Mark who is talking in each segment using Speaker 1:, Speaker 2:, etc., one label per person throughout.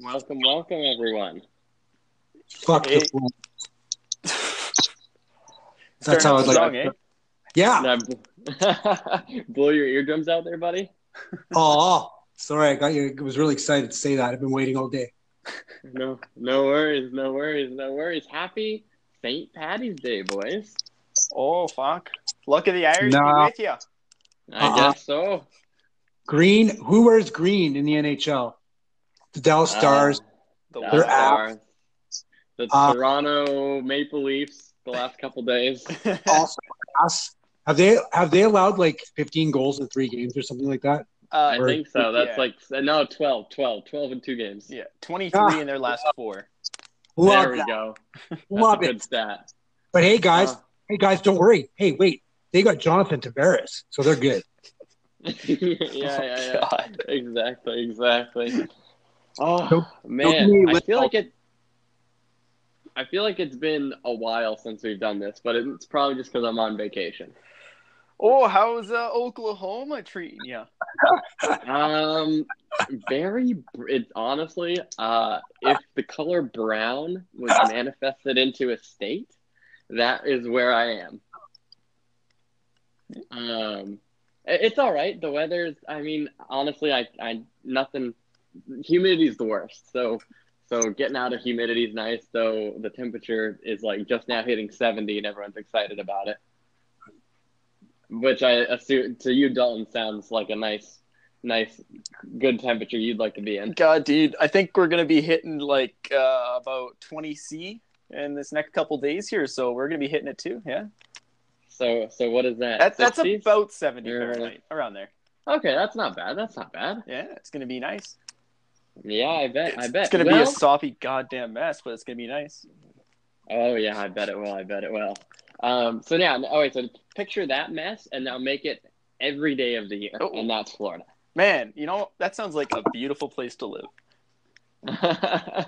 Speaker 1: Welcome, welcome, everyone.
Speaker 2: Fuck
Speaker 3: Hey.
Speaker 2: the Flames.
Speaker 3: Starting
Speaker 2: how I'd like-
Speaker 3: strong, eh?
Speaker 2: Yeah.
Speaker 1: Now, blow your eardrums out there, buddy.
Speaker 2: Oh, sorry. I got you. I was really excited to say that. I've been waiting all day.
Speaker 1: No, no worries, no worries, no worries. Happy St. Patty's Day, boys.
Speaker 3: Oh fuck! Luck of the Irish
Speaker 2: Nah.
Speaker 3: with you.
Speaker 1: I
Speaker 2: Uh-uh.
Speaker 1: guess so.
Speaker 2: Green. Who wears green in the NHL? The Dallas Stars.
Speaker 3: The
Speaker 1: Uh,
Speaker 2: They're
Speaker 3: Wild.
Speaker 2: out.
Speaker 1: The
Speaker 2: Uh,
Speaker 1: Toronto Maple Leafs the last couple days.
Speaker 2: also. Have they have they allowed like 15 goals in three games or something like that?
Speaker 1: I
Speaker 3: uh,
Speaker 1: think so. That's
Speaker 3: yeah.
Speaker 1: like no 12, 12, 12 in two games.
Speaker 3: yeah, twenty-three
Speaker 2: Ah.
Speaker 3: in their last four.
Speaker 2: Love
Speaker 1: there we
Speaker 2: that.
Speaker 1: go. That's
Speaker 2: Love
Speaker 1: a
Speaker 2: it.
Speaker 1: good stat.
Speaker 2: But hey, guys,
Speaker 1: Uh,
Speaker 2: hey guys, don't worry. Hey, wait, they got Jonathan Tavares, so they're good.
Speaker 1: yeah, yeah, yeah.
Speaker 3: God.
Speaker 1: Exactly, exactly. Oh
Speaker 2: Don't-
Speaker 1: man,
Speaker 2: give
Speaker 1: I feel like it. I feel like it's been a while since we've done this, but it's probably just because I'm on vacation.
Speaker 3: Oh, how's uh, Oklahoma treating you?
Speaker 1: Um, very. br- It's honestly, uh, if the color brown was manifested into a state, that is where I am. Um, it's all right. The weather's. I mean, honestly, I, I nothing. Humidity is the worst. So, so getting out of humidity is nice. Though the temperature is like just now hitting seventy, and everyone's excited about it. Which I assume to you, Dalton, sounds like a nice, nice, good temperature you'd like to be in.
Speaker 3: God, dude, I think we're gonna be hitting like uh, about twenty C in this next couple days here, so we're gonna be hitting it too. Yeah,
Speaker 1: So, so what is that?
Speaker 3: that's that's about seventy
Speaker 1: Yeah.
Speaker 3: Fahrenheit around there.
Speaker 1: Okay, that's not bad. That's not bad.
Speaker 3: Yeah, it's gonna be nice.
Speaker 1: Yeah, I bet. I bet.
Speaker 3: it's gonna be a soppy goddamn mess, but it's gonna be nice.
Speaker 1: Oh yeah, I bet it will. I bet it will. Um, so yeah, oh wait, so picture that mess and now make it every day of the year,
Speaker 3: Oh.
Speaker 1: and that's Florida.
Speaker 3: Man, you know that sounds like a beautiful place to live.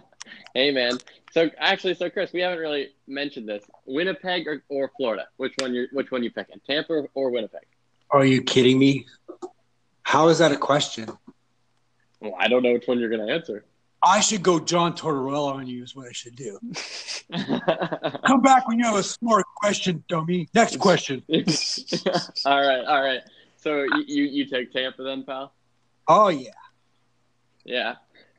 Speaker 1: hey man. So actually, so Chris, we haven't really mentioned this. Winnipeg or, or Florida? Which one you which one you picking? Tampa or Winnipeg?
Speaker 2: Are you kidding me? How is that a question?
Speaker 1: Well, I don't know which one you're gonna answer.
Speaker 2: I should go John Tortorella on you is what I should do. Come back when you have a smart question, dummy. Next question.
Speaker 1: all right, all right. So you, you you take Tampa then, pal?
Speaker 2: Oh yeah.
Speaker 1: Yeah.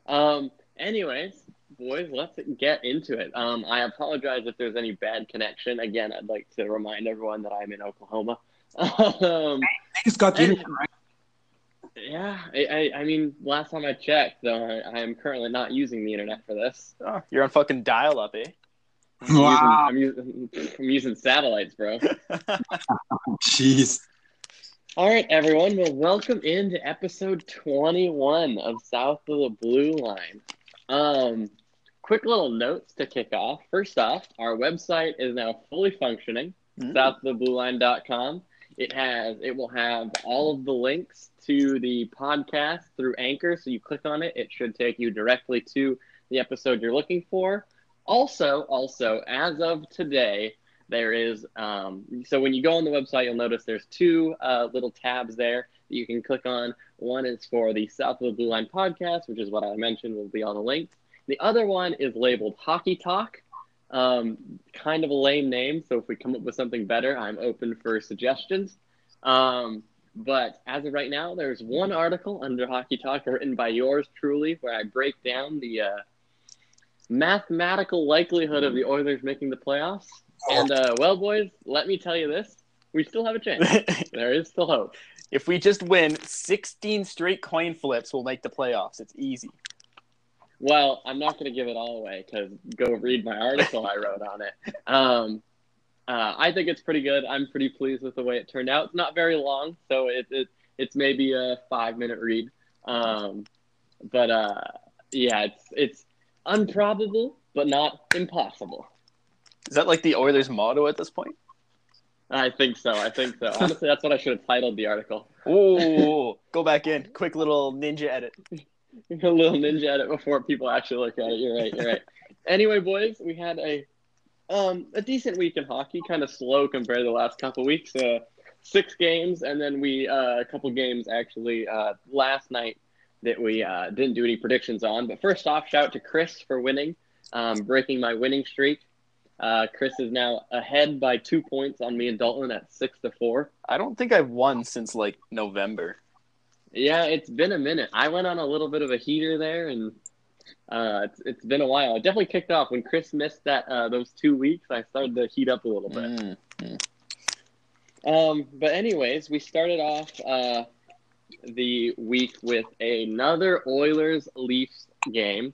Speaker 1: Um. Anyways, boys, let's get into it. Um. I apologize if there's any bad connection. Again, I'd like to remind everyone that I'm in Oklahoma. um.
Speaker 2: They just got the internet, right?
Speaker 1: Yeah. I, I. I mean, last time I checked, though, I, I am currently not using the internet for this.
Speaker 3: Oh, you're on fucking dial up, eh?
Speaker 1: I'm
Speaker 2: Wow.
Speaker 1: Using, I'm using. I'm using satellites, bro.
Speaker 2: Jeez.
Speaker 1: All right, everyone. Well, welcome into episode 21 of South of the Blue Line. Um, quick little notes to kick off. First off, our website is now fully functioning.
Speaker 3: Mm.
Speaker 1: southoftheblueline.com. It has it will have all of the links to the podcast through Anchor. So you click on it, it should take you directly to the episode you're looking for. Also, also as of today, there is um, so when you go on the website, you'll notice there's two uh, little tabs there that you can click on. One is for the South of the Blue Line podcast, which is what I mentioned will be on the link. The other one is labeled Hockey Talk. Um, kind of a lame name, so if we come up with something better, I'm open for suggestions. Um, but as of right now, there's one article under Hockey Talk written by yours truly, where I break down the uh, mathematical likelihood of the Oilers making the playoffs. And uh, well, boys, let me tell you this: we still have a chance. there is still hope.
Speaker 3: if we just win 16 straight coin flips, we'll make the playoffs. It's easy.
Speaker 1: Well, I'm not going to give it all away because go read my article I wrote on it. Um, uh, I think it's pretty good. I'm pretty pleased with the way it turned out. It's not very long, so it, it it's maybe a five minute read. Um, but uh, yeah, it's it's improbable, but not impossible.
Speaker 3: Is that like the Oilers' motto at this point?
Speaker 1: I think so. I think so. Honestly, that's what I should have titled the article.
Speaker 3: Oh, go back in. Quick little ninja edit.
Speaker 1: a little ninja at it before people actually look at it. You're right. You're right. anyway, boys, we had a um a decent week in hockey. Kind of slow compared to the last couple weeks. Uh, six games, and then we uh, a couple games actually uh, last night that we uh, didn't do any predictions on. But first off, shout out to Chris for winning, um, breaking my winning streak. Uh, Chris is now ahead by two points on me and Dalton at six to four.
Speaker 3: I don't think I've won since like November.
Speaker 1: Yeah, it's been a minute. I went on a little bit of a heater there, and uh, it's, it's been a while. It definitely kicked off when Chris missed that uh, those two weeks. I started to heat up a little bit.
Speaker 3: Mm.
Speaker 1: Um, but anyways, we started off uh, the week with another Oilers Leafs game,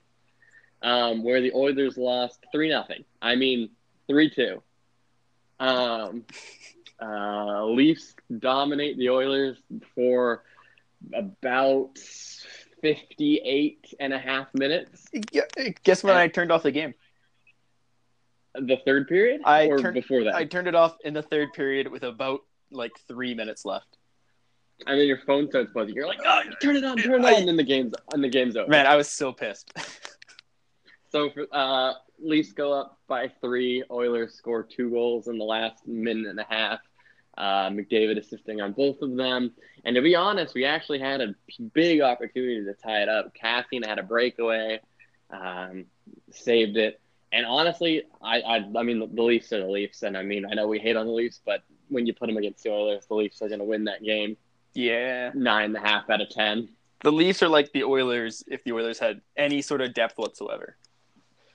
Speaker 1: um, where the Oilers lost three nothing. I mean three two. Um, uh, Leafs dominate the Oilers for about 58 and a half minutes.
Speaker 3: Guess when I turned off the game?
Speaker 1: The third period,
Speaker 3: I
Speaker 1: or
Speaker 3: turned-
Speaker 1: before that?
Speaker 3: I turned it off in the third period with about like three minutes left.
Speaker 1: and then your phone starts buzzing. You're like, "Oh, turn it on, turn it on!" And then the game's and the game's over.
Speaker 3: Man, I was so pissed.
Speaker 1: So for, uh, Leafs go up by three. Oilers score two goals in the last minute and a half. Uh, McDavid assisting on both of them. And to be honest, we actually had a big opportunity to tie it up. Kassian had a breakaway, um, saved it. And honestly, I, I, I mean, the Leafs are the Leafs, and I mean, I know we hate on the Leafs, but when you put them against the Oilers, the Leafs are going to win that game
Speaker 3: yeah,
Speaker 1: nine and a half out of ten.
Speaker 3: the Leafs are like the Oilers if the Oilers had any sort of depth whatsoever.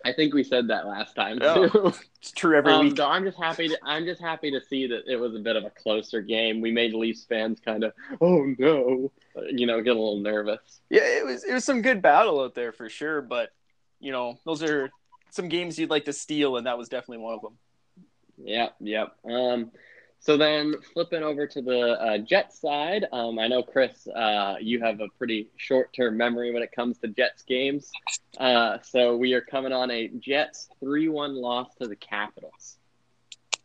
Speaker 1: I think we said that last time
Speaker 3: Yeah.
Speaker 1: too.
Speaker 3: It's true every
Speaker 1: Um,
Speaker 3: week.
Speaker 1: though I'm just happy. To, I'm just happy to see that it was a bit of a closer game. We made Leafs fans kind of, oh no, you know, get a little nervous.
Speaker 3: Yeah, it was it was some good battle out there for sure, but you know, those are some games you'd like to steal, and that was definitely one of them.
Speaker 1: Yep, yep. Um, so then flipping over to the uh, Jets side, um, I know Chris, uh, you have a pretty short-term memory when it comes to Jets games. Uh, so we are coming on a Jets three-one loss to the Capitals.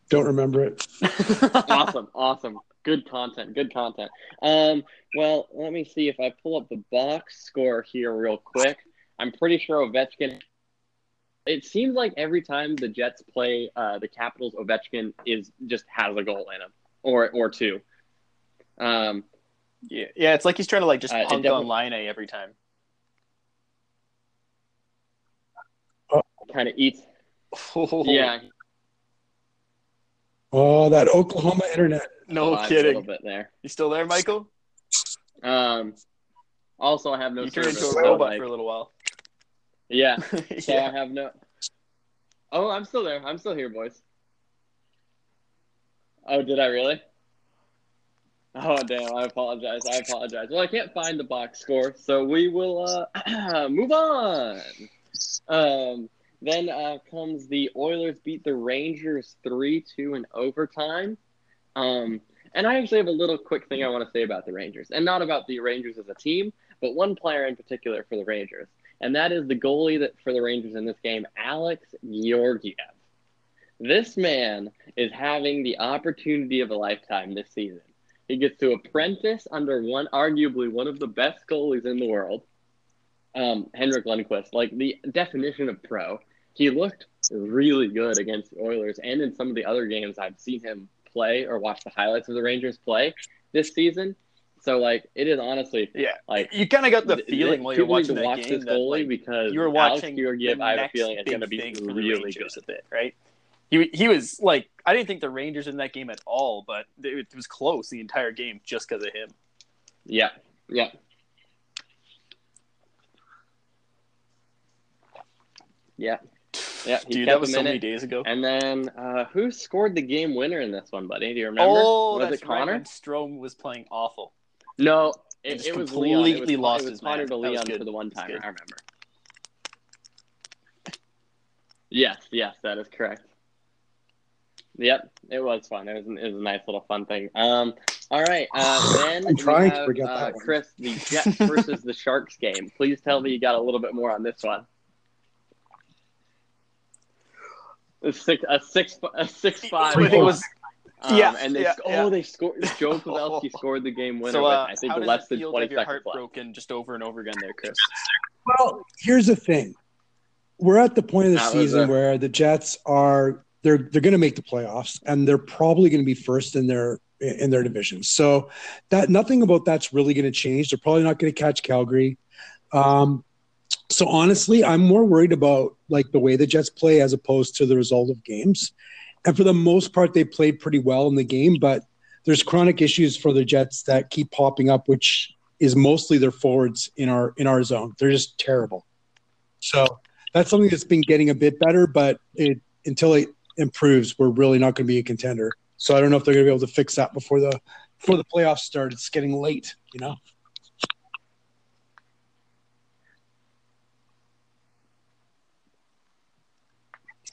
Speaker 2: Don't remember it.
Speaker 1: awesome, awesome. Good content, good content. Um, well, let me see if I pull up the box score here real quick. I'm pretty sure Ovechkin. It seems like every time the Jets play uh, the Capitals, Ovechkin is just has a goal in him or or two. Um,
Speaker 3: Yeah, yeah, it's like he's trying to like just
Speaker 1: Uh,
Speaker 3: punk on Line A every time.
Speaker 1: kind of eats. Yeah,
Speaker 2: Oh, that Oklahoma internet.
Speaker 3: no
Speaker 1: vibes A little
Speaker 3: kidding.
Speaker 1: bit there.
Speaker 3: You still there, Michael?
Speaker 1: Um, also, I have no
Speaker 3: you turned into a
Speaker 1: so,
Speaker 3: robot
Speaker 1: like-
Speaker 3: for a little while.
Speaker 1: Yeah, so
Speaker 3: yeah.
Speaker 1: I have no. Oh, I'm still there. I'm still here, boys. Oh, did I really? Oh, damn. I apologize. I apologize. Well, I can't find the box score, so we will uh, move on. Um, then uh, comes the Oilers beat the Rangers 3 2 in overtime. Um, and I actually have a little quick thing I want to say about the Rangers, and not about the Rangers as a team, but one player in particular for the Rangers and that is the goalie that for the Rangers in this game, Alex Georgiev. This man is having the opportunity of a lifetime this season. He gets to apprentice under one, arguably one of the best goalies in the world, um, Henrik Lundqvist. Like the definition of pro. He looked really good against the Oilers, and in some of the other games I've seen him play or watch the highlights of the Rangers play this season. So like it is honestly
Speaker 3: Yeah,
Speaker 1: like
Speaker 3: you kind of got the feeling while you're watching that
Speaker 1: watch
Speaker 3: game
Speaker 1: this
Speaker 3: that
Speaker 1: goalie
Speaker 3: like,
Speaker 1: because
Speaker 3: you were
Speaker 1: Alex
Speaker 3: watching
Speaker 1: Georgiev,
Speaker 3: the
Speaker 1: I have a feeling it's going to be
Speaker 3: thing for the
Speaker 1: really good.
Speaker 3: a bit, right? He he was like I didn't think the Rangers in that game at all, but it, it was close the entire game just because of him.
Speaker 1: Yeah, yeah. Yeah, yeah.
Speaker 3: Dude, that was so many days ago.
Speaker 1: And then uh, who scored the game winner in this one, buddy? Do you remember?
Speaker 3: oh,
Speaker 1: was
Speaker 3: that's
Speaker 1: it Connor?
Speaker 3: right. Strome was playing awful.
Speaker 1: No,
Speaker 3: He
Speaker 1: it, it was
Speaker 3: completely
Speaker 1: Leon. It was,
Speaker 3: lost
Speaker 1: it was
Speaker 3: his
Speaker 1: Connor to Leon for the one
Speaker 3: That's
Speaker 1: timer. I remember. Yes, yes, that is correct. Yep, it was fun. It was, it was a nice little fun thing. Um, all right, uh, then
Speaker 2: I'm trying
Speaker 1: we
Speaker 2: to
Speaker 1: have,
Speaker 2: forget
Speaker 1: uh,
Speaker 2: that one.
Speaker 1: Chris, the Jets versus the Sharks game. Please tell me you got a little bit more on this one. A six, a six, a six five.
Speaker 3: It was
Speaker 1: Um,
Speaker 3: Yeah,
Speaker 1: and they
Speaker 3: yeah,
Speaker 1: sc- oh they scored. Joe Pavelski scored the game winner
Speaker 3: so. Uh,
Speaker 1: with I think
Speaker 3: how does
Speaker 1: less
Speaker 3: it
Speaker 1: than
Speaker 3: feel to
Speaker 1: twenty
Speaker 3: have your
Speaker 1: seconds
Speaker 3: heart
Speaker 1: left.
Speaker 3: broken just over and over again there, Chris?
Speaker 2: Well, here's the thing. We're at the point of the
Speaker 1: That
Speaker 2: season
Speaker 1: a-
Speaker 2: where the Jets are they're they're going to make the playoffs and they're probably going to be first in their in their division. So that nothing about that's really going to change. They're probably not going to catch Calgary. Um, so honestly, I'm more worried about like the way the Jets play as opposed to the result of games. And for the most part, they played pretty well in the game, but there's chronic issues for the Jets that keep popping up, which is mostly their forwards in our in our zone. They're just terrible. So that's something that's been getting a bit better, but it until it improves, we're really not going to be a contender. So I don't know if they're going to be able to fix that before the before the playoffs start. It's getting late, you know.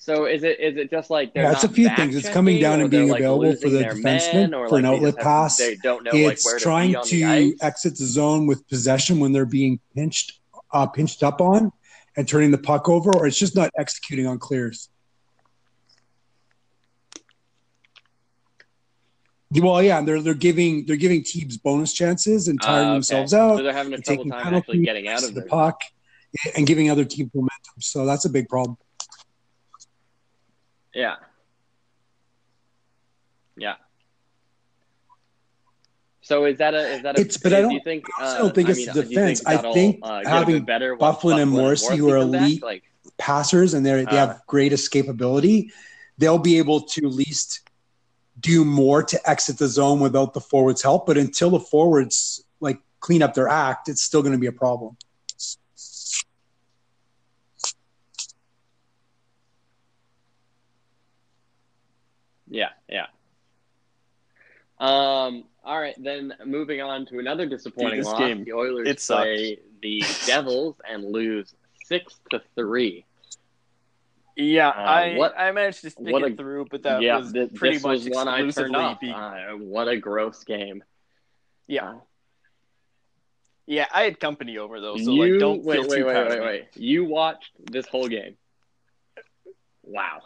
Speaker 1: So is it is it just like
Speaker 2: yeah, it's a few things. It's coming down and being
Speaker 1: like
Speaker 2: available for the defenseman
Speaker 1: or
Speaker 2: for an outlet pass.
Speaker 1: They don't know
Speaker 2: it's
Speaker 1: like
Speaker 2: trying
Speaker 1: to,
Speaker 2: to exit the zone with possession when they're being pinched uh, pinched up on and turning the puck over, or it's just not executing on clears. Well, yeah, they're they're giving they're giving teams bonus chances and tiring
Speaker 1: uh, okay.
Speaker 2: themselves out.
Speaker 1: So they're having a trouble time actually getting out of
Speaker 2: the puck and giving other teams momentum. So that's a big problem.
Speaker 1: Yeah. Yeah. So is that a is that a?
Speaker 2: It's but I
Speaker 1: do
Speaker 2: don't.
Speaker 1: you think, uh,
Speaker 2: I don't think it's
Speaker 1: mean,
Speaker 2: the
Speaker 1: do you
Speaker 2: defense. I think
Speaker 1: uh,
Speaker 2: having
Speaker 1: better once
Speaker 2: Byfuglien and Morrissey, who are
Speaker 1: come back?
Speaker 2: elite
Speaker 1: Like,
Speaker 2: passers and they they
Speaker 1: Uh.
Speaker 2: have great escapability, they'll be able to at least do more to exit the zone without the forwards' help. But until the forwards like clean up their act, it's still going to be a problem.
Speaker 1: Yeah, yeah. Um. All right, then moving on to another disappointing
Speaker 3: this
Speaker 1: loss.
Speaker 3: game,
Speaker 1: the Oilers
Speaker 3: it sucked.
Speaker 1: play the Devils and lose six to three.
Speaker 3: Yeah,
Speaker 1: Uh,
Speaker 3: I
Speaker 1: what-
Speaker 3: I managed to stick
Speaker 1: what
Speaker 3: it
Speaker 1: a-
Speaker 3: through, but that
Speaker 1: yeah,
Speaker 3: was
Speaker 1: thi-
Speaker 3: pretty
Speaker 1: this
Speaker 3: much
Speaker 1: was one I turned
Speaker 3: exclusively
Speaker 1: off. Uh, what a gross game.
Speaker 3: yeah, yeah. I had company over though, so
Speaker 1: you
Speaker 3: like don't
Speaker 1: wait,
Speaker 3: feel
Speaker 1: wait,
Speaker 3: too
Speaker 1: wait,
Speaker 3: proud
Speaker 1: wait,
Speaker 3: of me.
Speaker 1: wait. You watched this whole game. Wow.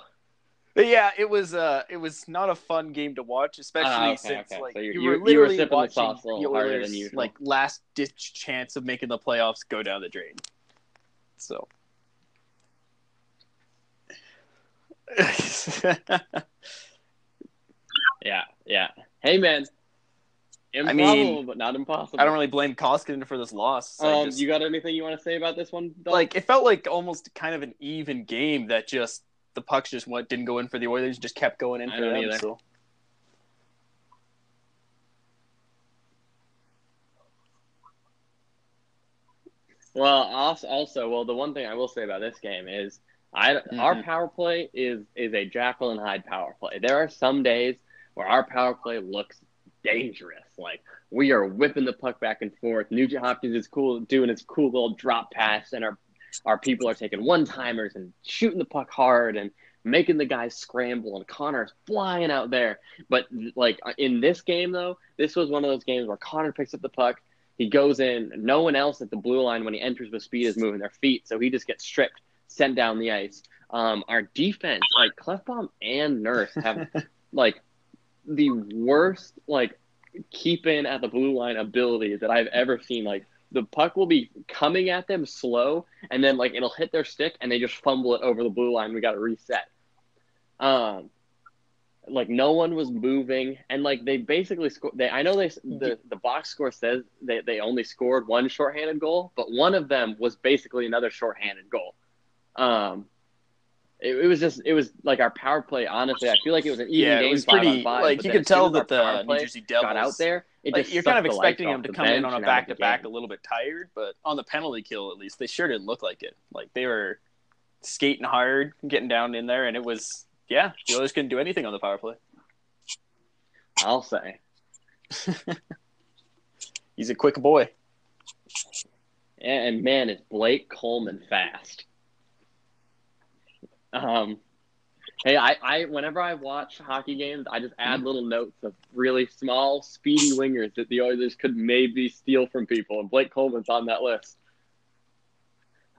Speaker 3: But yeah, it was uh it was not a fun game to watch, especially
Speaker 1: Ah, okay,
Speaker 3: since
Speaker 1: okay.
Speaker 3: like
Speaker 1: So you-
Speaker 3: you,
Speaker 1: you-
Speaker 3: were
Speaker 1: you were
Speaker 3: literally
Speaker 1: sipping the
Speaker 3: watching
Speaker 1: sauce a little
Speaker 3: the
Speaker 1: harder than
Speaker 3: Oilers, like last ditch chance of making the playoffs go down the drain. So
Speaker 1: Yeah, yeah. Hey, man. Improbable,
Speaker 3: mean,
Speaker 1: but not impossible.
Speaker 3: I don't really blame Koskinen for this loss. I
Speaker 1: Um,
Speaker 3: just-
Speaker 1: you got anything you want to say about this one? Doug?
Speaker 3: like it felt like almost kind of an even game that just the pucks just went didn't go in for the Oilers, just kept going in
Speaker 1: I
Speaker 3: for them.
Speaker 1: either.
Speaker 3: So
Speaker 1: Well, also, well, the one thing I will say about this game is, I our
Speaker 3: Mhm.
Speaker 1: power play is is a Jekyll and Hyde power play. There are some days where our power play looks dangerous. Like we are whipping the puck back and forth. Nugent Hopkins is cool doing his cool little drop pass, and our our people are taking one timers and shooting the puck hard and making the guys scramble. And Connor's flying out there. But like in this game, though, this was one of those games where Connor picks up the puck. He goes in. No one else at the blue line when he enters with speed is moving their feet, so he just gets stripped, sent down the ice. Um, our defense, like Klefbom and Nurse, have like the worst like keep in at the blue line ability that I've ever seen. Like the puck will be coming at them slow, and then like it'll hit their stick, and they just fumble it over the blue line. We got to reset. Um, like no one was moving, and like they basically scored. They I know they the the box score says they they only scored one shorthanded goal, but one of them was basically another shorthanded goal. Um. It, it was just it was like our power play. Honestly, I feel like it was an even
Speaker 3: yeah,
Speaker 1: game.
Speaker 3: it was pretty
Speaker 1: five,
Speaker 3: like you could tell that the New Jersey Devils
Speaker 1: got out there. It
Speaker 3: like
Speaker 1: just
Speaker 3: you're kind of expecting them to come in on a
Speaker 1: and out of
Speaker 3: back to back a little bit tired, but on the penalty kill at least they sure didn't look like it. Like they were skating hard, getting down in there, and it was yeah, the Oilers couldn't do anything on the power play.
Speaker 1: I'll say.
Speaker 3: He's a quick boy.
Speaker 1: And man, is Blake Coleman fast. Um, hey, I, I whenever I watch hockey games, I just add little notes of really small, speedy wingers that the Oilers could maybe steal from people, and Blake Coleman's on that list.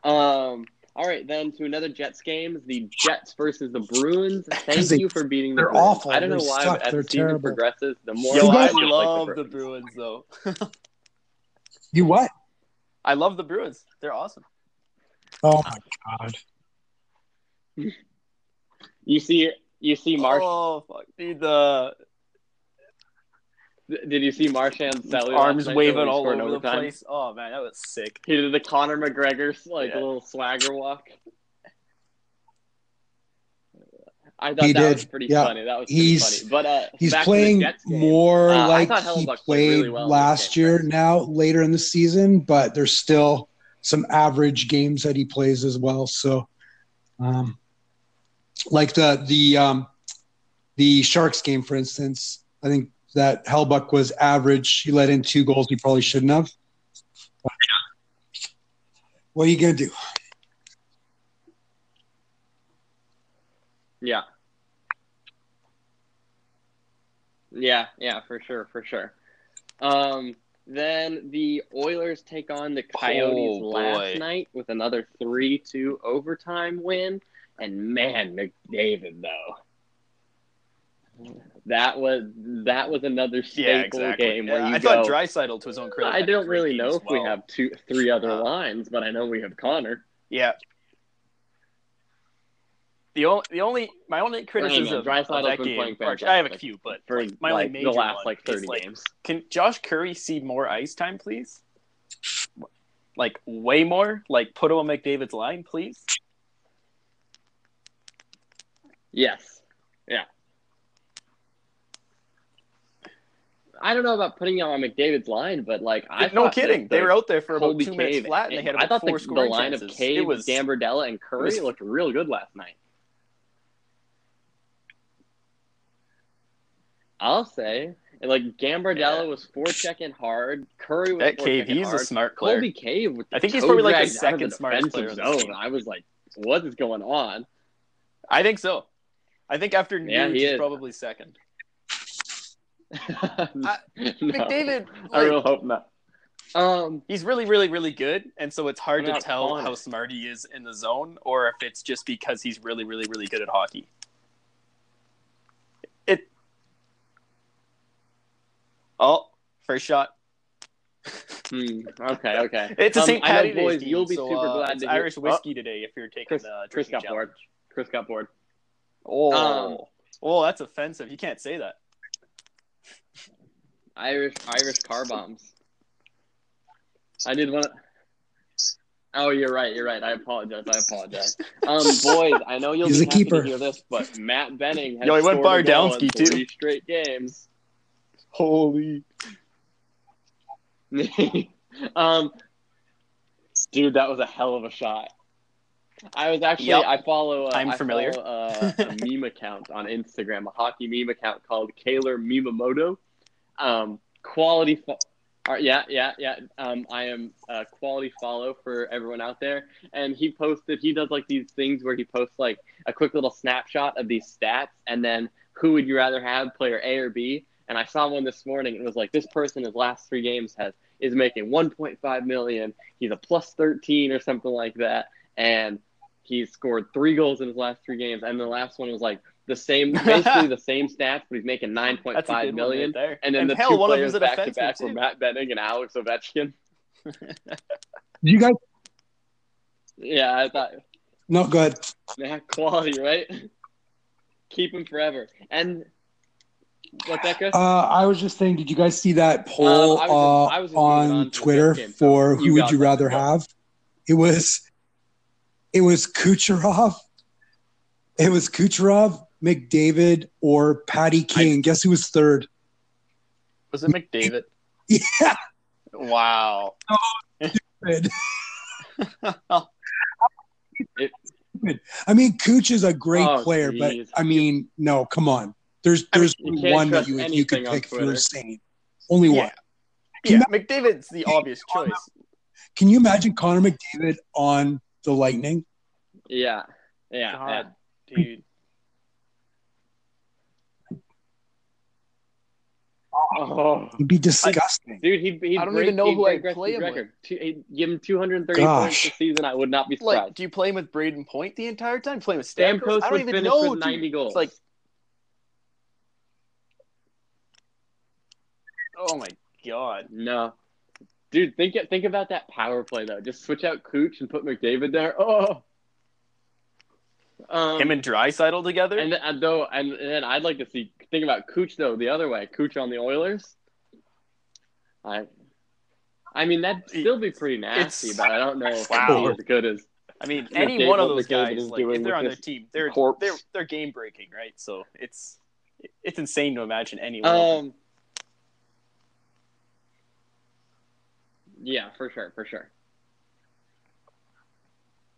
Speaker 1: Um. All right, then to another Jets game, the Jets versus the Bruins. Thank
Speaker 2: they-
Speaker 1: you for beating the
Speaker 2: they're
Speaker 1: Bruins.
Speaker 2: awful.
Speaker 1: I don't know why,
Speaker 2: suck.
Speaker 1: but as
Speaker 2: They're
Speaker 1: the season
Speaker 2: terrible.
Speaker 1: progresses, the more
Speaker 3: Yo,
Speaker 1: I
Speaker 3: I
Speaker 1: just like
Speaker 3: love
Speaker 1: the
Speaker 3: the
Speaker 1: Bruins.
Speaker 3: Bruins though.
Speaker 2: You what?
Speaker 3: I love the Bruins. They're awesome.
Speaker 2: Oh my god!
Speaker 1: You see, you see, Marsh.
Speaker 3: Oh fuck, dude. The
Speaker 1: Did you see Marchand's celly
Speaker 3: arms waving
Speaker 1: though, when he
Speaker 3: all over the
Speaker 1: overtime?
Speaker 3: place. Oh man, that was sick.
Speaker 1: He did the Conor McGregor like
Speaker 3: Yeah.
Speaker 1: little swagger walk. I thought
Speaker 2: He
Speaker 1: that
Speaker 2: did,
Speaker 1: was pretty
Speaker 2: yeah.
Speaker 1: funny. That was pretty
Speaker 2: He's-
Speaker 1: funny. But uh,
Speaker 2: He's
Speaker 1: back to the
Speaker 2: playing more
Speaker 1: Uh,
Speaker 2: like he
Speaker 1: played
Speaker 2: played
Speaker 1: really well
Speaker 2: last
Speaker 1: game,
Speaker 2: year
Speaker 1: but-
Speaker 2: now later in the season, but there's still some average games that he plays as well. So um like the the um the Sharks game, for instance, I think that Hellebuyck was average. He let in two goals he probably shouldn't have. What are you gonna do?
Speaker 1: Yeah. Yeah, yeah, for sure, for sure. Um, then the Oilers take on the Coyotes
Speaker 3: Oh,
Speaker 1: last night with another three-two overtime win, and man, McDavid though, that was that was another staple
Speaker 3: Yeah, exactly.
Speaker 1: game where
Speaker 3: Yeah,
Speaker 1: you
Speaker 3: I
Speaker 1: go.
Speaker 3: thought Draisaitl to his own credit.
Speaker 1: I don't really know if we have two, three other
Speaker 3: Uh,
Speaker 1: lines, but I know we have Connor.
Speaker 3: Yeah. The only, the only, my only criticism of that game, or I have a few, but
Speaker 1: for
Speaker 3: like, my
Speaker 1: like
Speaker 3: only major
Speaker 1: the last
Speaker 3: one
Speaker 1: like thirty
Speaker 3: like,
Speaker 1: games.
Speaker 3: Can Josh Currie see more ice time, please? Like way more? Like put him on McDavid's line, please.
Speaker 1: Yes. Yeah. I don't know about putting him on McDavid's line, but like I
Speaker 3: no kidding,
Speaker 1: that
Speaker 3: they
Speaker 1: the
Speaker 3: were out there for about
Speaker 1: Colby
Speaker 3: two minutes flat, and they had
Speaker 1: I
Speaker 3: about
Speaker 1: thought
Speaker 3: four
Speaker 1: the, the
Speaker 3: scoring
Speaker 1: line
Speaker 3: chances.
Speaker 1: of Cave,
Speaker 3: it was
Speaker 1: Gambardella, and Currie
Speaker 3: was-
Speaker 1: looked real good last night. I'll say, and, like Gambardella
Speaker 3: Yeah.
Speaker 1: was forechecking hard. Currie was
Speaker 3: that Cave, he's
Speaker 1: hard.
Speaker 3: a smart player.
Speaker 1: Colby Cave. With
Speaker 3: I think he's probably, like, the
Speaker 1: out
Speaker 3: second smartest player
Speaker 1: defensive
Speaker 3: on this
Speaker 1: zone. I was like, what is going on?
Speaker 3: I think so. I think after
Speaker 1: Yeah,
Speaker 3: Nuge,
Speaker 1: he
Speaker 3: he's
Speaker 1: is.
Speaker 3: probably second.
Speaker 1: no.
Speaker 3: McDavid,
Speaker 1: I
Speaker 3: like,
Speaker 1: really hope not. Um,
Speaker 3: he's really, really, really good, and so it's hard
Speaker 1: What
Speaker 3: to tell
Speaker 1: Connor?
Speaker 3: how smart he is in the zone, or if it's just because he's really, really, really good at hockey. It. Oh, first shot.
Speaker 1: hmm, okay, okay.
Speaker 3: It's a
Speaker 1: Um,
Speaker 3: St.
Speaker 1: I know,
Speaker 3: Patty's Day
Speaker 1: boys.
Speaker 3: team,
Speaker 1: You'll be
Speaker 3: so,
Speaker 1: super
Speaker 3: uh,
Speaker 1: glad
Speaker 3: it's
Speaker 1: to hear.
Speaker 3: Irish whiskey today if you're taking
Speaker 1: Chris,
Speaker 3: the
Speaker 1: Chris got
Speaker 3: challenge.
Speaker 1: bored. Chris got bored.
Speaker 3: Oh,
Speaker 1: Um,
Speaker 3: oh, that's offensive. You can't say that.
Speaker 1: Irish Irish car bombs. I did one. Oh, you're right. You're right. I apologize. I apologize. Um, boys, I know you'll
Speaker 2: He's
Speaker 1: be
Speaker 2: a
Speaker 1: happy
Speaker 2: keeper.
Speaker 1: to hear this, but Matt Benning has
Speaker 3: Yo, he went
Speaker 1: scored a goal in
Speaker 3: Bardowski, too.
Speaker 1: straight games.
Speaker 3: Holy.
Speaker 1: um, dude, that was a hell of a shot. I was actually
Speaker 3: Yep.
Speaker 1: I follow uh,
Speaker 3: I'm familiar.
Speaker 1: follow, uh, a meme account on Instagram, a hockey meme account called Kaler Mimamoto. Um, quality. Fo- uh, yeah, yeah, yeah. Um, I am a quality follow for everyone out there, and he posted. He does like these things where he posts like a quick little snapshot of these stats, and then who would you rather have, player A or B? And I saw one this morning. and It was like this person his last three games has is making 1.5 million. He's a plus 13 or something like that, and he's scored three goals in his last three games. And the last one was like the same, basically the same stats, but he's making
Speaker 3: That's a
Speaker 1: 9.5
Speaker 3: good one
Speaker 1: million.
Speaker 3: right there.
Speaker 1: And then the
Speaker 3: hell,
Speaker 1: two
Speaker 3: one
Speaker 1: players back to back were. Matt Benning and Alex Ovechkin.
Speaker 2: You guys,
Speaker 1: Yeah, I thought
Speaker 2: no good.
Speaker 1: yeah, quality, right? Keep him forever. And what's that, Chris?
Speaker 2: Uh, I was just saying, did you guys see that poll
Speaker 1: Um, I was just- I
Speaker 2: uh,
Speaker 1: was on
Speaker 2: on Twitter
Speaker 1: next game, so
Speaker 2: for
Speaker 1: you
Speaker 2: who would you rather have? It was, it was Kucherov, it was Kucherov, McDavid, or Patty Kane. Guess who was third?
Speaker 3: Was it McDavid?
Speaker 2: Yeah,
Speaker 3: Wow.
Speaker 2: good.
Speaker 3: Oh,
Speaker 2: I mean, Kuch is a great
Speaker 1: Oh,
Speaker 2: player,
Speaker 1: geez.
Speaker 2: but I mean, no, come on. There's
Speaker 1: I mean,
Speaker 2: there's one that you you could pick if you were
Speaker 1: Twitter.
Speaker 2: saying only
Speaker 3: Yeah.
Speaker 2: one. Can
Speaker 3: yeah, McDavid's the obvious choice.
Speaker 2: Can you imagine Connor McDavid on the Lightning?
Speaker 1: Yeah, yeah, yeah.
Speaker 3: Dude.
Speaker 1: Oh,
Speaker 2: He'd be disgusting.
Speaker 1: dude, he'd, he'd
Speaker 3: I don't
Speaker 1: break,
Speaker 3: even know who I'd play
Speaker 1: Gretzky's
Speaker 3: him with.
Speaker 1: record. Two, he'd give him 230
Speaker 2: Gosh.
Speaker 1: points this season. I would not be
Speaker 3: Like,
Speaker 1: surprised.
Speaker 3: do you play him with Brayden Point the entire time? Play him with Stamkos?
Speaker 1: Stamkos
Speaker 3: I don't even know.
Speaker 1: with
Speaker 3: dude.
Speaker 1: 90 goals.
Speaker 3: It's like, oh my god.
Speaker 1: no, dude, think think about that power play though. Just switch out Kuch and put McDavid there. Oh, um,
Speaker 3: Him and Draisaitl together?
Speaker 1: and, and though, and, and then I'd like to see think about Kuch though the other way. Kuch on the Oilers. I, I mean that'd still be pretty nasty,
Speaker 3: It's-
Speaker 1: but I don't know if
Speaker 3: Wow.
Speaker 1: as good as.
Speaker 3: I mean, any one of those guys,
Speaker 1: is
Speaker 3: like if they're on their team, they're
Speaker 1: corpse.
Speaker 3: they're they're game breaking, right? So it's it's insane to imagine any one. of them.
Speaker 1: Um. Yeah, for sure, for sure.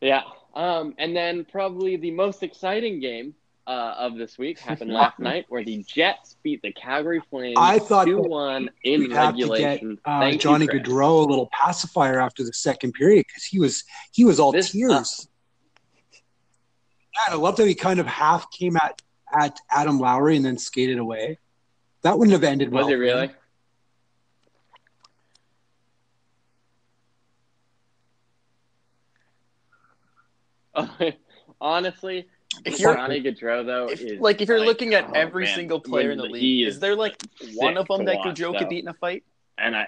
Speaker 1: Yeah. Um, and then probably the most exciting game uh, of this week happened last night, where the Jets beat the Calgary Flames
Speaker 2: I thought
Speaker 1: two
Speaker 2: that
Speaker 1: one in
Speaker 2: to get uh,
Speaker 1: you,
Speaker 2: Johnny
Speaker 1: Chris.
Speaker 2: Gaudreau a little pacifier after the second period because he was he was all
Speaker 1: This-
Speaker 2: tears. yeah, I loved how he kind of half came at at Adam Lowry and then skated away. That wouldn't have ended well.
Speaker 1: Was it really? Honestly,
Speaker 3: If you're
Speaker 1: Johnny Gaudreau though
Speaker 3: if,
Speaker 1: is
Speaker 3: like if you're looking at
Speaker 1: oh,
Speaker 3: every
Speaker 1: man,
Speaker 3: single player in the league, is, there like one of them that
Speaker 1: watch,
Speaker 3: Gaudreau
Speaker 1: though.
Speaker 3: could beat in a fight?
Speaker 1: And I,